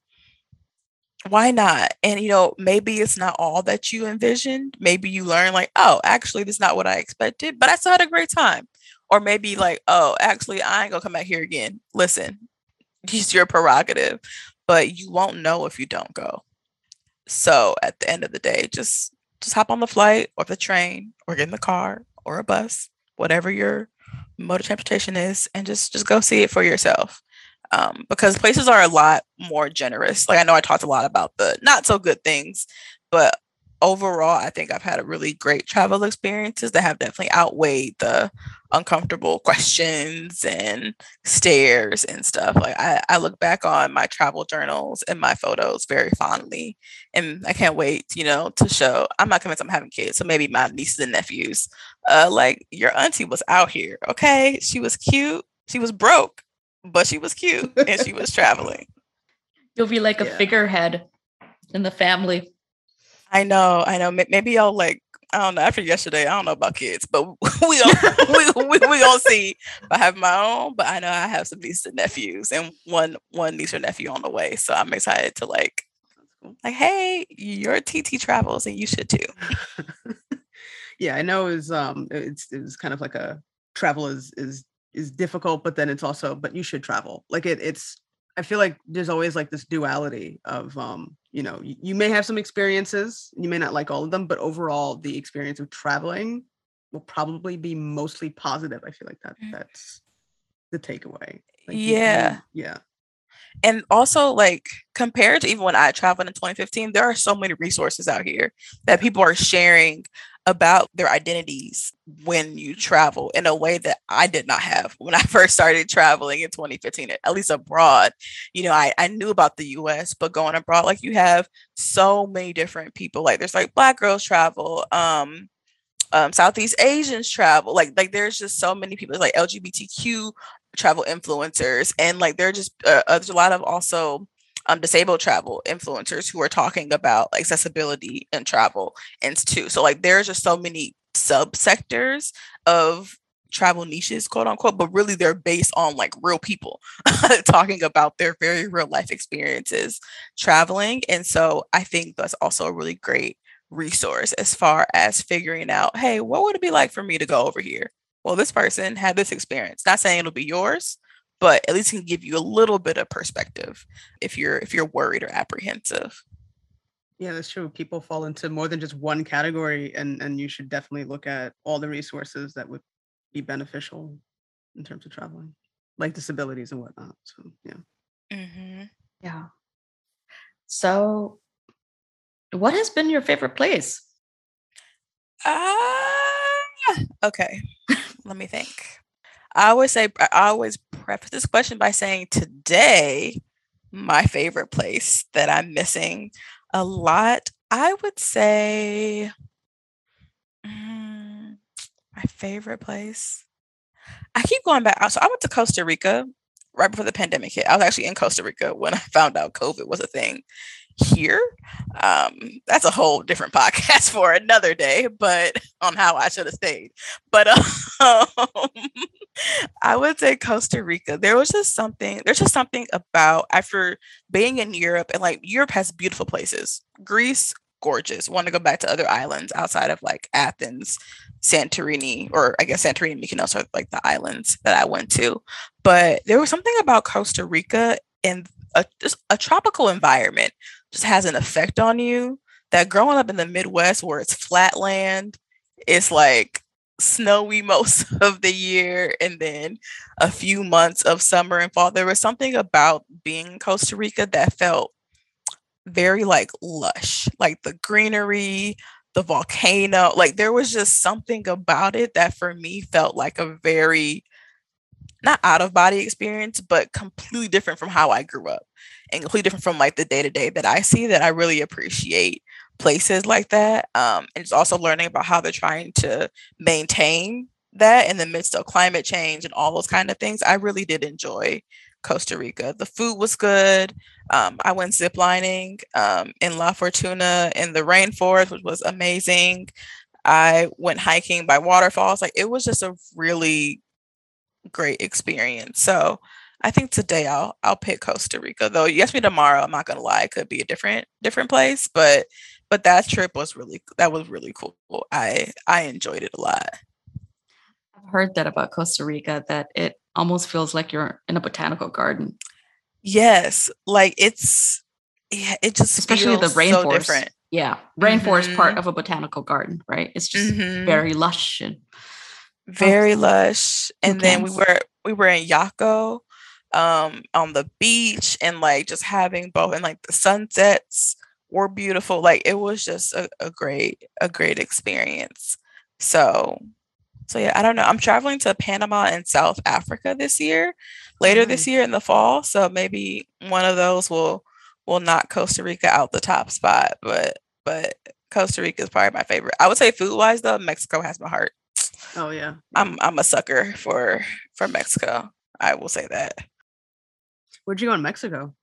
why not? And you know, maybe it's not all that you envisioned. Maybe you learn like, oh, actually, this is not what I expected, but I still had a great time. Or maybe like, oh, actually, I ain't gonna come back here again. Listen, it's your prerogative, but you won't know if you don't go. So at the end of the day, just just hop on the flight or the train or get in the car or a bus, whatever your mode of transportation is and just just go see it for yourself. Um, because places are a lot more generous. Like i know i talked a lot about the not so good things but overall, I think I've had a really great travel experiences that have definitely outweighed the uncomfortable questions and stares and stuff. Like I, I look back on my travel journals and my photos very fondly. And I can't wait, you know, to show I'm not convinced I'm having kids. So maybe my nieces and nephews. Uh like your auntie was out here. Okay. She was cute. She was broke, but she was cute and she was traveling. You'll be like a yeah. figurehead in the family. I know, I know. Maybe I'll like I don't know. After yesterday, I don't know about kids, but we don't we, we, we gonna see. I have my own, but I know I have some nieces and nephews, and one one niece or nephew on the way. So I'm excited to like, like, hey, your TT travels, and you should too. yeah, I know. Is um, it's it's kind of like a travel is is is difficult, but then it's also, but you should travel. Like it, it's I feel like there's always like this duality of um, you know, you, you, may have some experiences, you may not like all of them, but overall the experience of traveling will probably be mostly positive. I feel like that mm. that's the takeaway. Like yeah. Yeah. and also like compared to even when I traveled in 2015, there are so many resources out here that people are sharing about their identities when you travel in a way that I did not have when I first started traveling in 2015, at least abroad. You know, I, I knew about the US, but going abroad, like you have so many different people. Like there's like black girls travel, um, um, Southeast Asians travel. Like like there's just so many people like LGBTQ travel influencers, and like there are just uh, there's a lot of also um, disabled travel influencers who are talking about accessibility and travel and too. So like there's just so many subsectors of travel niches, quote unquote, but really they're based on like real people talking about their very real life experiences traveling. And so I think that's also a really great resource as far as figuring out, hey, what would it be like for me to go over here? Well, this person had this experience. Not saying it'll be yours, but at least can give you a little bit of perspective if you're if you're worried or apprehensive. Yeah, that's true. People fall into more than just one category, and and you should definitely look at all the resources that would be beneficial in terms of traveling, like disabilities and whatnot. So yeah. Mm-hmm. Yeah. So, what has been your favorite place? Ah, uh, okay. Let me think. I always say I always preface this question by saying today, my favorite place that I'm missing a lot, I would say mm, my favorite place. I keep going back. So I went to Costa Rica right before the pandemic hit. I was actually in Costa Rica when I found out COVID was a thing here. Um, that's a whole different podcast for another day, but on how I should have stayed. But um, I would say Costa Rica. There was just something, there's just something about after being in Europe and like Europe has beautiful places. Greece, gorgeous. Want to go back to other islands outside of like Athens, Santorini, or I guess Santorini and Mykonos are like the islands that I went to. But there was something about Costa Rica and a, a tropical environment just has an effect on you that growing up in the Midwest where it's flat land, it's like snowy most of the year and then a few months of summer and fall. There was something about being in Costa Rica that felt very like lush, like the greenery, the volcano. Like there was just something about it that for me felt like a very not out of body experience, but completely different from how I grew up and completely different from like the day to day that I see that I really appreciate places like that. Um, and it's also learning about how they're trying to maintain that in the midst of climate change and all those kind of things. I really did enjoy Costa Rica. The food was good. Um, I went ziplining um, in La Fortuna in the rainforest, which was amazing. I went hiking by waterfalls. Like it was just a really great experience. So I think today I'll I'll pick Costa Rica. Though you ask me tomorrow, I'm not gonna lie, it could be a different different place. But but that trip was really that was really cool. I I enjoyed it a lot. I've heard that about Costa Rica that it almost feels like you're in a botanical garden. Yes, like it's yeah, it just especially the rainforest. So different. Yeah, rainforest mm-hmm. part of a botanical garden, right? It's just mm-hmm. very lush and very oh, lush. And then we were we were in Jacó um on the beach and like just having both and like the sunsets were beautiful. Like it was just a, a great, a great experience. So so yeah, I don't know. I'm traveling to Panama and South Africa this year, later mm-hmm. this year in the fall. So maybe one of those will will knock Costa Rica out the top spot. But but Costa Rica is probably my favorite. I would say food wise though, Mexico has my heart. Oh yeah. I'm I'm a sucker for for Mexico. I will say that. Where'd you go in Mexico?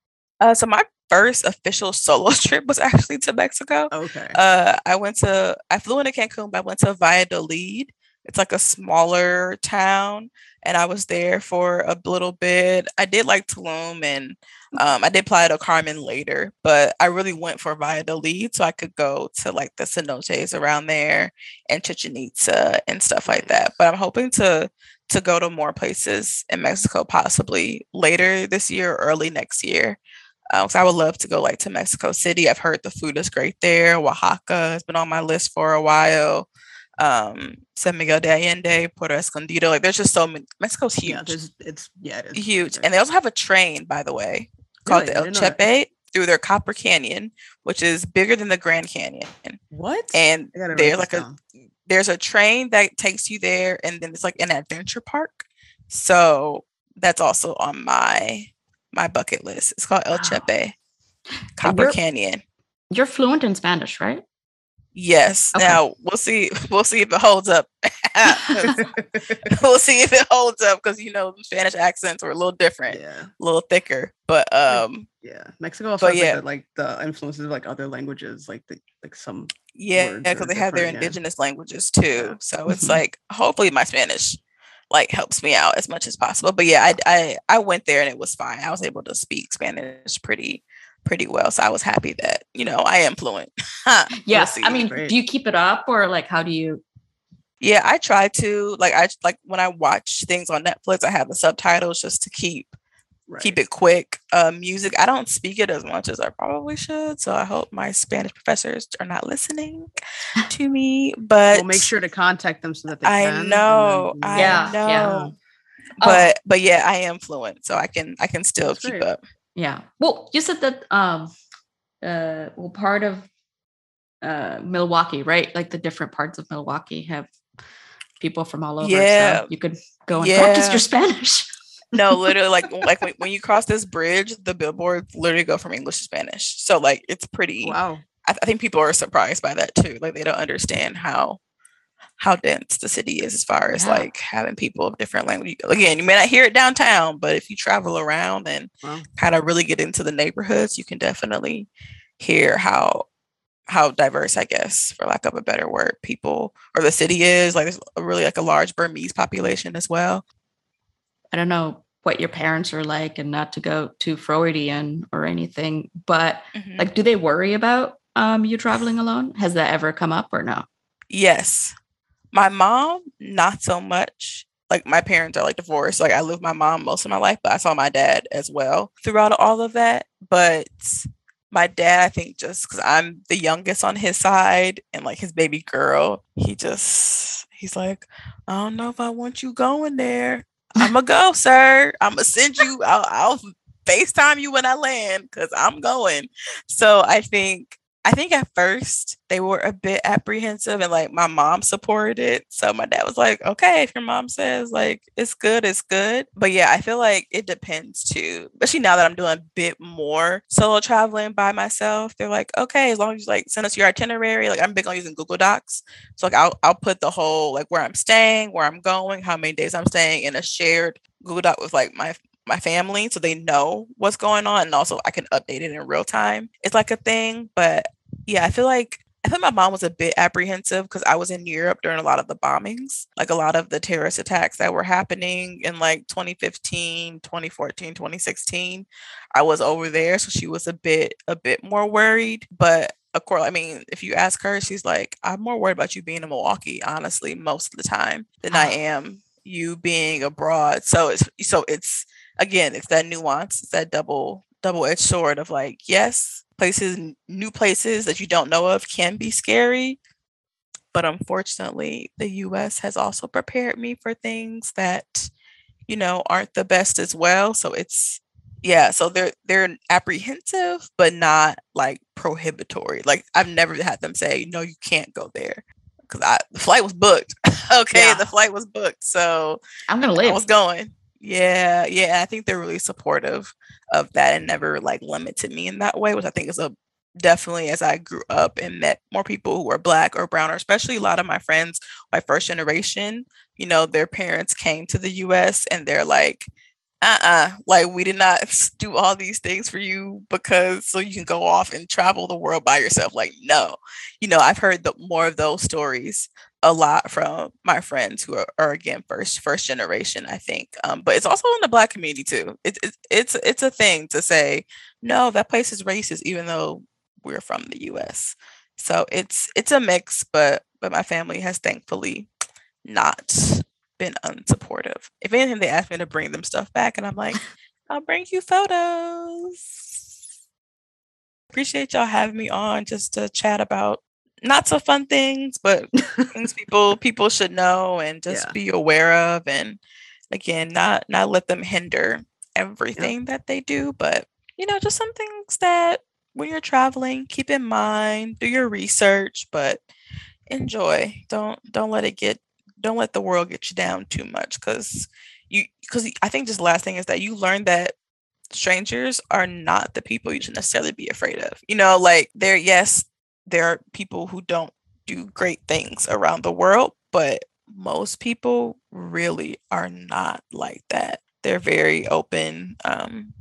Uh, so my first official solo trip was actually to Mexico. Okay. Uh, I went to I flew into Cancun, but I went to Valladolid. It's like a smaller town, and I was there for a little bit. I did like Tulum, and um, I did Playa del Carmen later, but I really went for Valladolid so I could go to like the cenotes around there and Chichen Itza and stuff like that. But I'm hoping to to go to more places in Mexico, possibly later this year or early next year. Um, so I would love to go like to Mexico City. I've heard the food is great there. Oaxaca has been on my list for a while. Um, San Miguel de Allende, Puerto Escondido. Like there's just so many. Mexico's huge. Yeah, it's yeah, it huge, and they also have a train, by the way. called Really? the El that. Chepe through their Copper Canyon, which is bigger than the Grand Canyon. What? And I gotta write there's like a there's a train that takes you there, and then it's like an adventure park. So that's also on my my bucket list. It's called El Wow. Chepe, Copper Canyon. You're fluent in Spanish, right? Yes. Okay. Now we'll see. We'll see if it holds up. we'll see if it holds up because you know Spanish accents were a little different, yeah, a little thicker. But um, yeah. Mexico also has yeah. like, the, like the influences of like other languages, like the like some. yeah, because they have their different, yeah. indigenous languages too. Yeah. So it's like hopefully my Spanish like helps me out as much as possible. But yeah, I I I went there and it was fine. I was able to speak Spanish pretty pretty well. So I was happy that you know I am fluent. We'll Yes. I mean, Great. do you keep it up or like how do you? Yeah, I try to like I like when I watch things on Netflix, I have the subtitles just to keep Right. keep it quick. Uh, music, I don't speak it as much as I probably should, so I hope my Spanish professors are not listening to me. But We'll make sure to contact them so that they I can. and know, then- I Yeah, know. yeah. Oh. But but yeah, I am fluent, so I can I can still That's keep great. up. Yeah. Well, you said that um uh well part of uh Milwaukee, right? Like the different parts of Milwaukee have people from all over. Yeah. So you could go and practice your Spanish. No, literally, like like when, when you cross this bridge, the billboards literally go from English to Spanish. So like it's pretty. Wow. I, I think people are surprised by that too. Like they don't understand how how dense the city is as far as Yeah. like having people of different language. Again, you may not hear it downtown, but if you travel around and Wow. kind of really get into the neighborhoods, you can definitely hear how how diverse, I guess, for lack of a better word, people or the city is. Like there's a really like a large Burmese population as well. I don't know what your parents are like and not to go too Freudian or anything, but Mhm. like do they worry about um you traveling alone? Has that ever come up or no? Yes. My mom, not so much. Like my parents are like divorced. Like I lived with my mom most of my life, but I saw my dad as well throughout all of that. But my dad, I think just because I'm the youngest on his side and like his baby girl, he just he's like, I don't know if I want you going there. I'ma go, sir. I'ma send you. I'll, I'll FaceTime you when I land because I'm going. So I think I think at first they were a bit apprehensive and like my mom supported it. So my dad was like, okay, if your mom says like it's good, it's good. But yeah, I feel like it depends too. Especially now that I'm doing a bit more solo traveling by myself. They're like, okay, as long as you like send us your itinerary. Like I'm big on using Google Docs. So like I'll I'll put the whole like where I'm staying, where I'm going, how many days I'm staying in a shared Google Doc with like my my family so they know what's going on and also I can update it in real time. It's like a thing, but yeah, I feel like I think my mom was a bit apprehensive because I was in Europe during a lot of the bombings, like a lot of the terrorist attacks that were happening in like 2015, 2014, 2016. I was over there, so she was a bit a bit more worried, but of course, I mean, if you ask her, she's like, I'm more worried about you being in Milwaukee, honestly, most of the time than I Ah. am you being abroad. So it's so it's again, it's that nuance, it's that double double edged sword of like, yes, places, new places that you don't know of can be scary, but unfortunately, the U.S. has also prepared me for things that you know aren't the best as well. So it's yeah, so they're they're apprehensive, but not like prohibitory. Like I've never had them say, no, you can't go there. Because I the flight was booked. okay, Yeah. the flight was booked. So I'm gonna live. I was going. Yeah, yeah. I think they're really supportive of that and never like limited me in that way, which I think is a definitely as I grew up and met more people who are black or brown, or especially a lot of my friends, my first generation, you know, their parents came to the US and they're like, uh-uh, like we did not do all these things for you because so you can go off and travel the world by yourself. Like, no. You know, I've heard the more of those stories a lot from my friends who are, are again first first generation i think um, but it's also in the black community too it's it's it's it's a thing to say no that place is racist even though we're from the us so it's it's a mix but but my family has thankfully not been unsupportive if anything they ask me to bring them stuff back and i'm like i'll bring you photos appreciate y'all having me on just to chat about not so fun things, but things people people should know and just Yeah. be aware of and again not not let them hinder everything that they do but you know, just some things that when you're traveling, keep in mind, do your research, but enjoy. Don't don't let it get don't let the world get you down too much because you because I think just last thing is that you learn that strangers are not the people you should necessarily be afraid of. You know, like there, yes, there are people who don't do great things around the world, but most people really are not like that. They're very open um,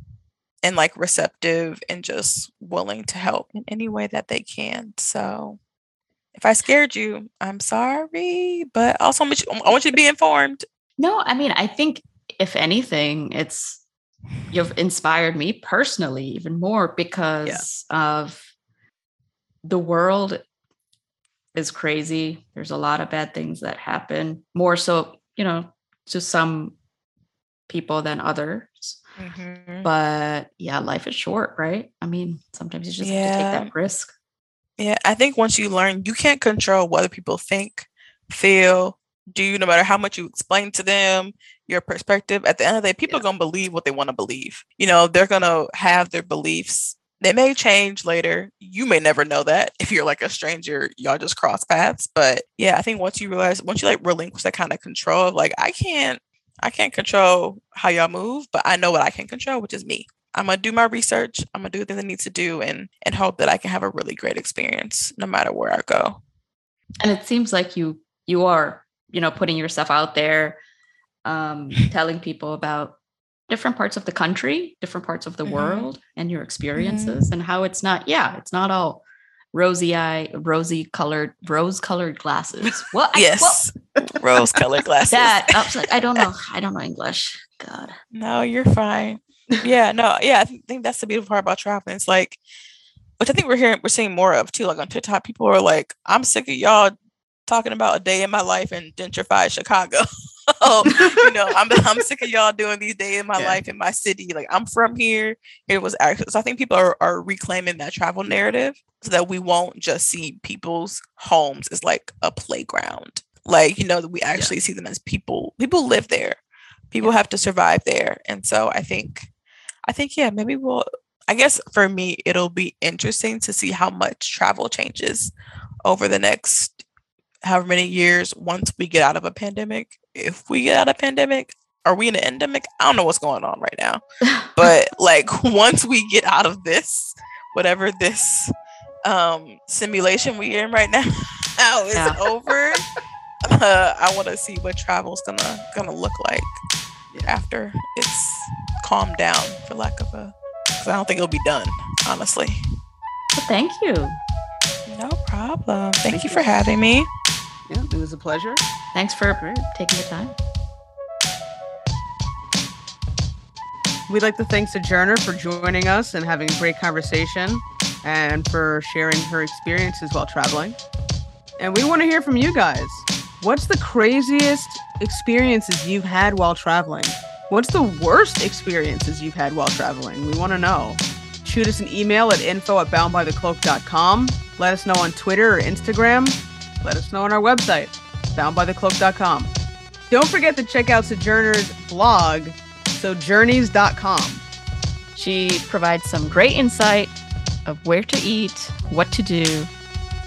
and like receptive and just willing to help in any way that they can. So if I scared you, I'm sorry, but also I want you, I want you to be informed. No, I mean, I think if anything, it's you've inspired me personally even more because yeah. of the world is crazy. There's a lot of bad things that happen, more so, you know, to some people than others. Mm-hmm. But yeah, life is short, right? I mean, sometimes you just yeah. have to take that risk. Yeah, I think once you learn, you can't control what other people think, feel, do, no matter how much you explain to them your perspective. At the end of the day, people yeah. are going to believe what they want to believe. You know, they're going to have their beliefs. They may change later. You may never know that if you're like a stranger, y'all just cross paths. But yeah, I think once you realize, once you like relinquish that kind of control of like, I can't, I can't control how y'all move, but I know what I can control, which is me. I'm gonna do my research. I'm gonna do the things I need to do and and hope that I can have a really great experience no matter where I go. And it seems like you you are, you know, putting yourself out there, um, telling people about different parts of the country, different parts of the mm-hmm. world, and your experiences, mm-hmm. and how it's not, yeah, it's not all rosy eye, rosy colored, rose colored glasses. What? yes, rose colored glasses. That I was like, I don't know, I don't know English. God. No, you're fine yeah, no, yeah, I think that's the beautiful part about traveling. It's like, which I think we're hearing, we're seeing more of too. Like on TikTok, people are like, "I'm sick of y'all talking about a day in my life in gentrified Chicago." Um, you know, I'm I'm sick of y'all doing these days in my yeah. life in my city. Like I'm from here. It was actually so I think people are, are reclaiming that travel narrative so that we won't just see people's homes as like a playground. Like, you know, that we actually yeah. see them as people. People live there. People yeah. have to survive there. And so I think I think, yeah, maybe we'll, I guess for me, it'll be interesting to see how much travel changes over the next however many years once we get out of a pandemic. If we get out of pandemic, are we in an endemic? I don't know what's going on right now. But like once we get out of this, whatever this um simulation we're in right now, now is yeah. over. Uh, I want to see what travel's gonna gonna look like after it's calmed down, for lack of a. Because I don't think it'll be done, honestly. Well, thank you. No problem. Thank, thank you, you for having me. Yeah, it was a pleasure. Thanks for taking the time. We'd like to thank Sojourner for joining us and having a great conversation and for sharing her experiences while traveling. And we want to hear from you guys. What's the craziest experiences you've had while traveling? What's the worst experiences you've had while traveling? We want to know. Shoot us an email at info at boundbythecloak.com. Let us know on Twitter or Instagram. Let us know on our website, boundbythecloak.com. Don't forget to check out Sojourner's blog, sojourneys.com. She provides some great insight of where to eat, what to do,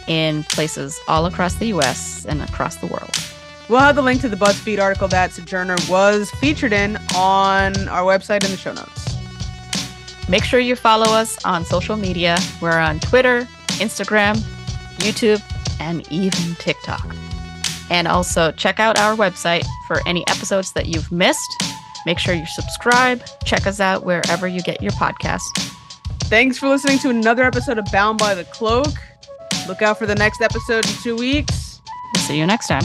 in places all across the US and across the world. We'll have the link to the BuzzFeed article that Sojourner was featured in on our website in the show notes. Make sure you follow us on social media. We're on Twitter, Instagram, YouTube, and even TikTok. And also check out our website for any episodes that you've missed. Make sure you subscribe. Check us out wherever you get your podcast. Thanks for listening to another episode of Bound by the Cloak. Look out for the next episode in two weeks. We'll see you next time.